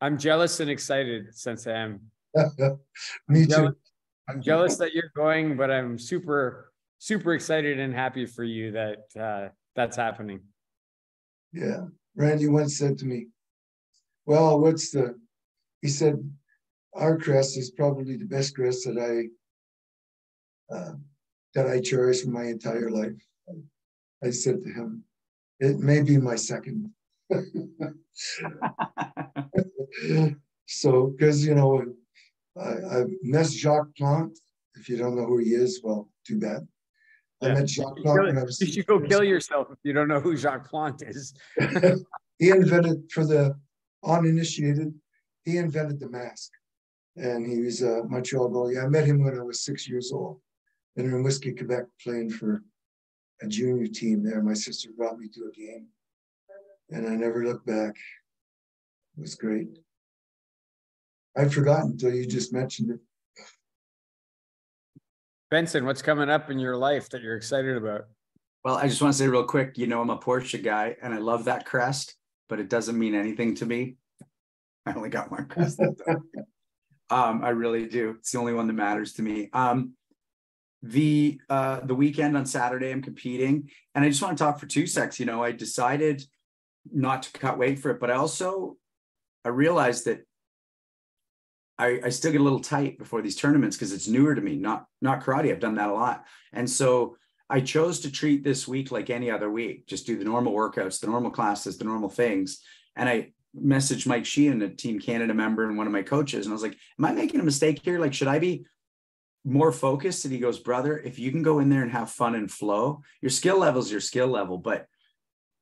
I'm jealous and excited since I am. <laughs> Me I'm too. Jealous, I'm jealous that you're going, but I'm super, super excited and happy for you that uh, that's happening. Yeah. Randy once said to me, Well, what's the, he said, our crest is probably the best crest that I, uh, that I cherish for my entire life. I said to him, it may be my second. so, because, you know, I, I met Jacques Plante. If you don't know who he is, well, too bad. Yeah. I met Jacques Plante when I was. You should go kill yourself if you don't know who Jacques Plante is. <laughs> he invented, for the uninitiated, he invented the mask. And he was a Montreal goalie. I met him when I was six years old in Rimouski, Quebec, playing for a junior team there. My sister brought me to a game, and I never looked back. It was great. I'd forgotten until you just mentioned it. Benson, what's coming up in your life that you're excited about? Well, I just want to say real quick, you know, I'm a Porsche guy and I love that crest, but it doesn't mean anything to me. I only got one crest. <laughs> um, I really do. It's the only one that matters to me. Um, the uh the weekend on Saturday I'm competing and I just want to talk for two secs you know I decided not to cut weight for it but I also I realized that I, I still get a little tight before these tournaments because it's newer to me not not karate I've done that a lot and so I chose to treat this week like any other week just do the normal workouts the normal classes the normal things. And I messaged Mike Sheehan a Team Canada member and one of my coaches and I was like am I making a mistake here? Like should I be more focused? And he goes brother if you can go in there and have fun and flow your skill level is your skill level but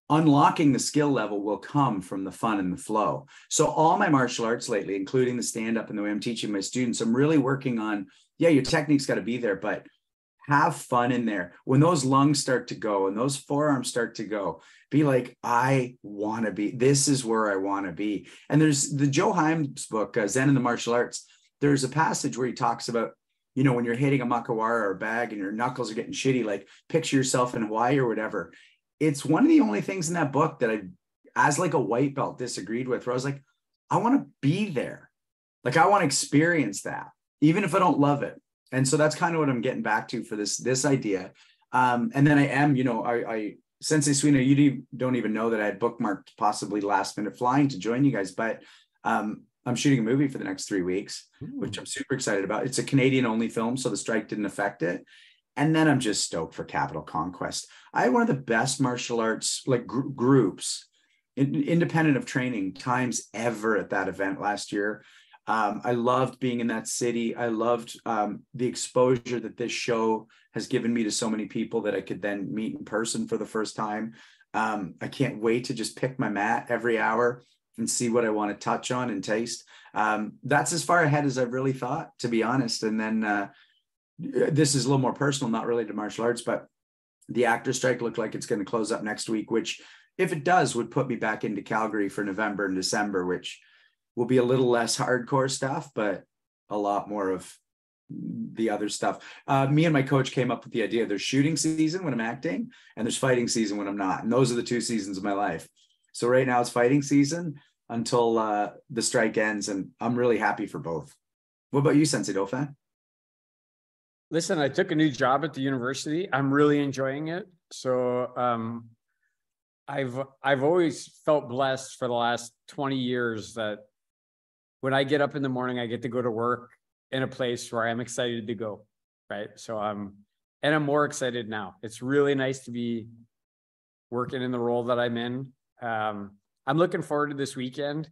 unlocking the skill level will come from the fun and the flow. So all my martial arts lately including the stand up and the way i'm teaching my students i'm really working on yeah your technique's got to be there but have fun in there when those lungs start to go and those forearms start to go be like i want to be this is where i want to be and there's the joe Hyams book uh, zen in the martial arts there's a passage where he talks about you know, when you're hitting a makiwara or a bag and your knuckles are getting shitty, like picture yourself in Hawaii or whatever. It's one of the only things in that book that I, as like a white belt, disagreed with. Where I was like, I want to be there, like I want to experience that, even if I don't love it. And so that's kind of what I'm getting back to for this this idea. Um, and then I am, you know, I, I Sensei Suino, you don't even know that I had bookmarked possibly last minute flying to join you guys, but um, I'm shooting a movie for the next three weeks, Ooh. which I'm super excited about. It's a Canadian only film, so the strike didn't affect it. And then I'm just stoked for Capital Conquest. I had one of the best martial arts like gr- groups, in, independent of training, times ever at that event last year. Um, I loved being in that city. I loved um, the exposure that this show has given me to so many people that I could then meet in person for the first time. Um, I can't wait to just pick my mat every hour and see what I want to touch on and taste. Um, that's as far ahead as I've really thought, to be honest. And then uh, this is a little more personal, not related to martial arts, but the actor strike looked like it's going to close up next week, which, if it does, would put me back into Calgary for November and December, which will be a little less hardcore stuff, but a lot more of the other stuff. Uh, me and my coach came up with the idea there's shooting season when I'm acting, and there's fighting season when I'm not. And those are the two seasons of my life. So right now it's fighting season until uh, the strike ends, and I'm really happy for both. What about you, Sensei Dauphin? Listen, I took a new job at the university. I'm really enjoying it. So um, I've I've always felt blessed for the last 20 years that when I get up in the morning, I get to go to work in a place where I'm excited to go. Right. So I'm and I'm more excited now. It's really nice to be working in the role that I'm in. Um, I'm looking forward to this weekend.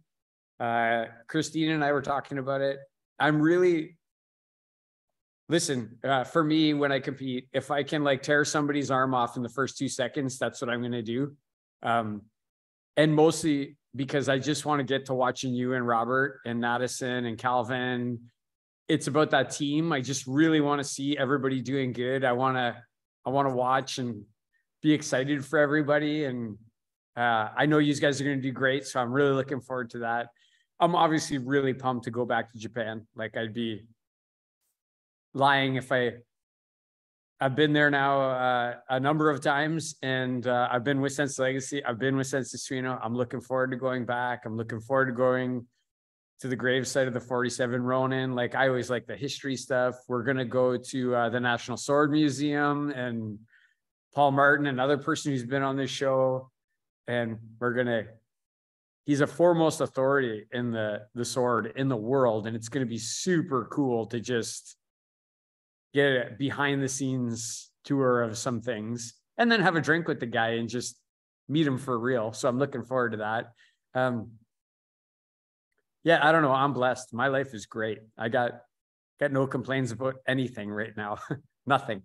Uh, Christine and I were talking about it. I'm really listen uh, for me when I compete. If I can like tear somebody's arm off in the first two seconds, that's what I'm going to do. Um, and mostly because I just want to get to watching you and Robert and Madison and Calvin. It's about that team. I just really want to see everybody doing good. I want to, I want to watch and be excited for everybody. And uh, I know you guys are going to do great. So I'm really looking forward to that. I'm obviously really pumped to go back to Japan. Like I'd be lying if I I've been there now uh, a number of times, and uh, I've been with Sensei Legacy. I've been with Sensei Suino. I'm looking forward to going back. I'm looking forward to going to the gravesite of the 47 Ronin. Like I always like the history stuff. We're gonna go to uh, the National Sword Museum and Paul Martin, another person who's been on this show, and we're gonna. He's a foremost authority in the the sword in the world, and it's gonna be super cool to just get a behind the scenes tour of some things and then have a drink with the guy and just meet him for real. So I'm looking forward to that. Um, yeah, I don't know. I'm blessed. My life is great. I got got no complaints about anything right now. <laughs> Nothing.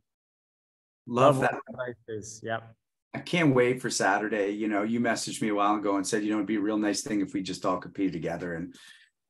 Love, Love that. life is. Yep. I can't wait for Saturday. You know, you messaged me a while ago and said, you know, it'd be a real nice thing if we just all compete together. And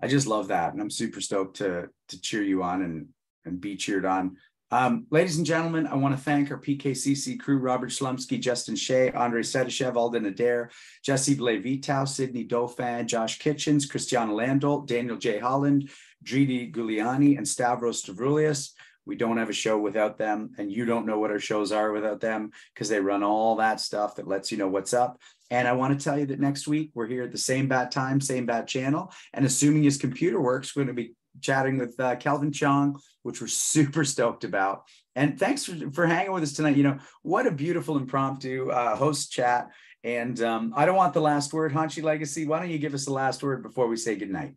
I just love that. And I'm super stoked to to cheer you on and and be cheered on. Um, ladies and gentlemen, I want to thank our PKCC crew, Robert Shlumsky, Justin Shea, Andre Sedashev, Alden Adair, Jesse Blevitau, Sydney Dauphin, Josh Kitchens, Christiana Landolt, Daniel J. Holland, Dridi Guliani, and Stavros Stavroulias. We don't have a show without them, and you don't know what our shows are without them because they run all that stuff that lets you know what's up. And I want to tell you that next week we're here at the same bat time, same bat channel. And assuming his computer works, we're going to be chatting with uh, Kelvin Chong, which we're <laughs> super stoked about. And thanks for, for hanging with us tonight. You know, what a beautiful impromptu uh, host chat. And um, I don't want the last word, Hanshi Legacy. Why don't you give us the last word before we say goodnight?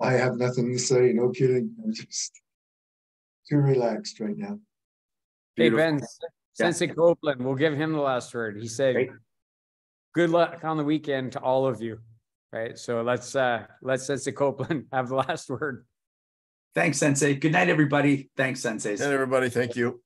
I have nothing to say. No kidding. I'm just too relaxed right now. Hey, Ben, Sensei Copeland, we'll give him the last word. He said, Great good luck on the weekend to all of you. Right. So let's uh let's Sensei Copeland <laughs> have the last word. Thanks, Sensei. Good night, everybody. Thanks, Sensei. And everybody, thank you.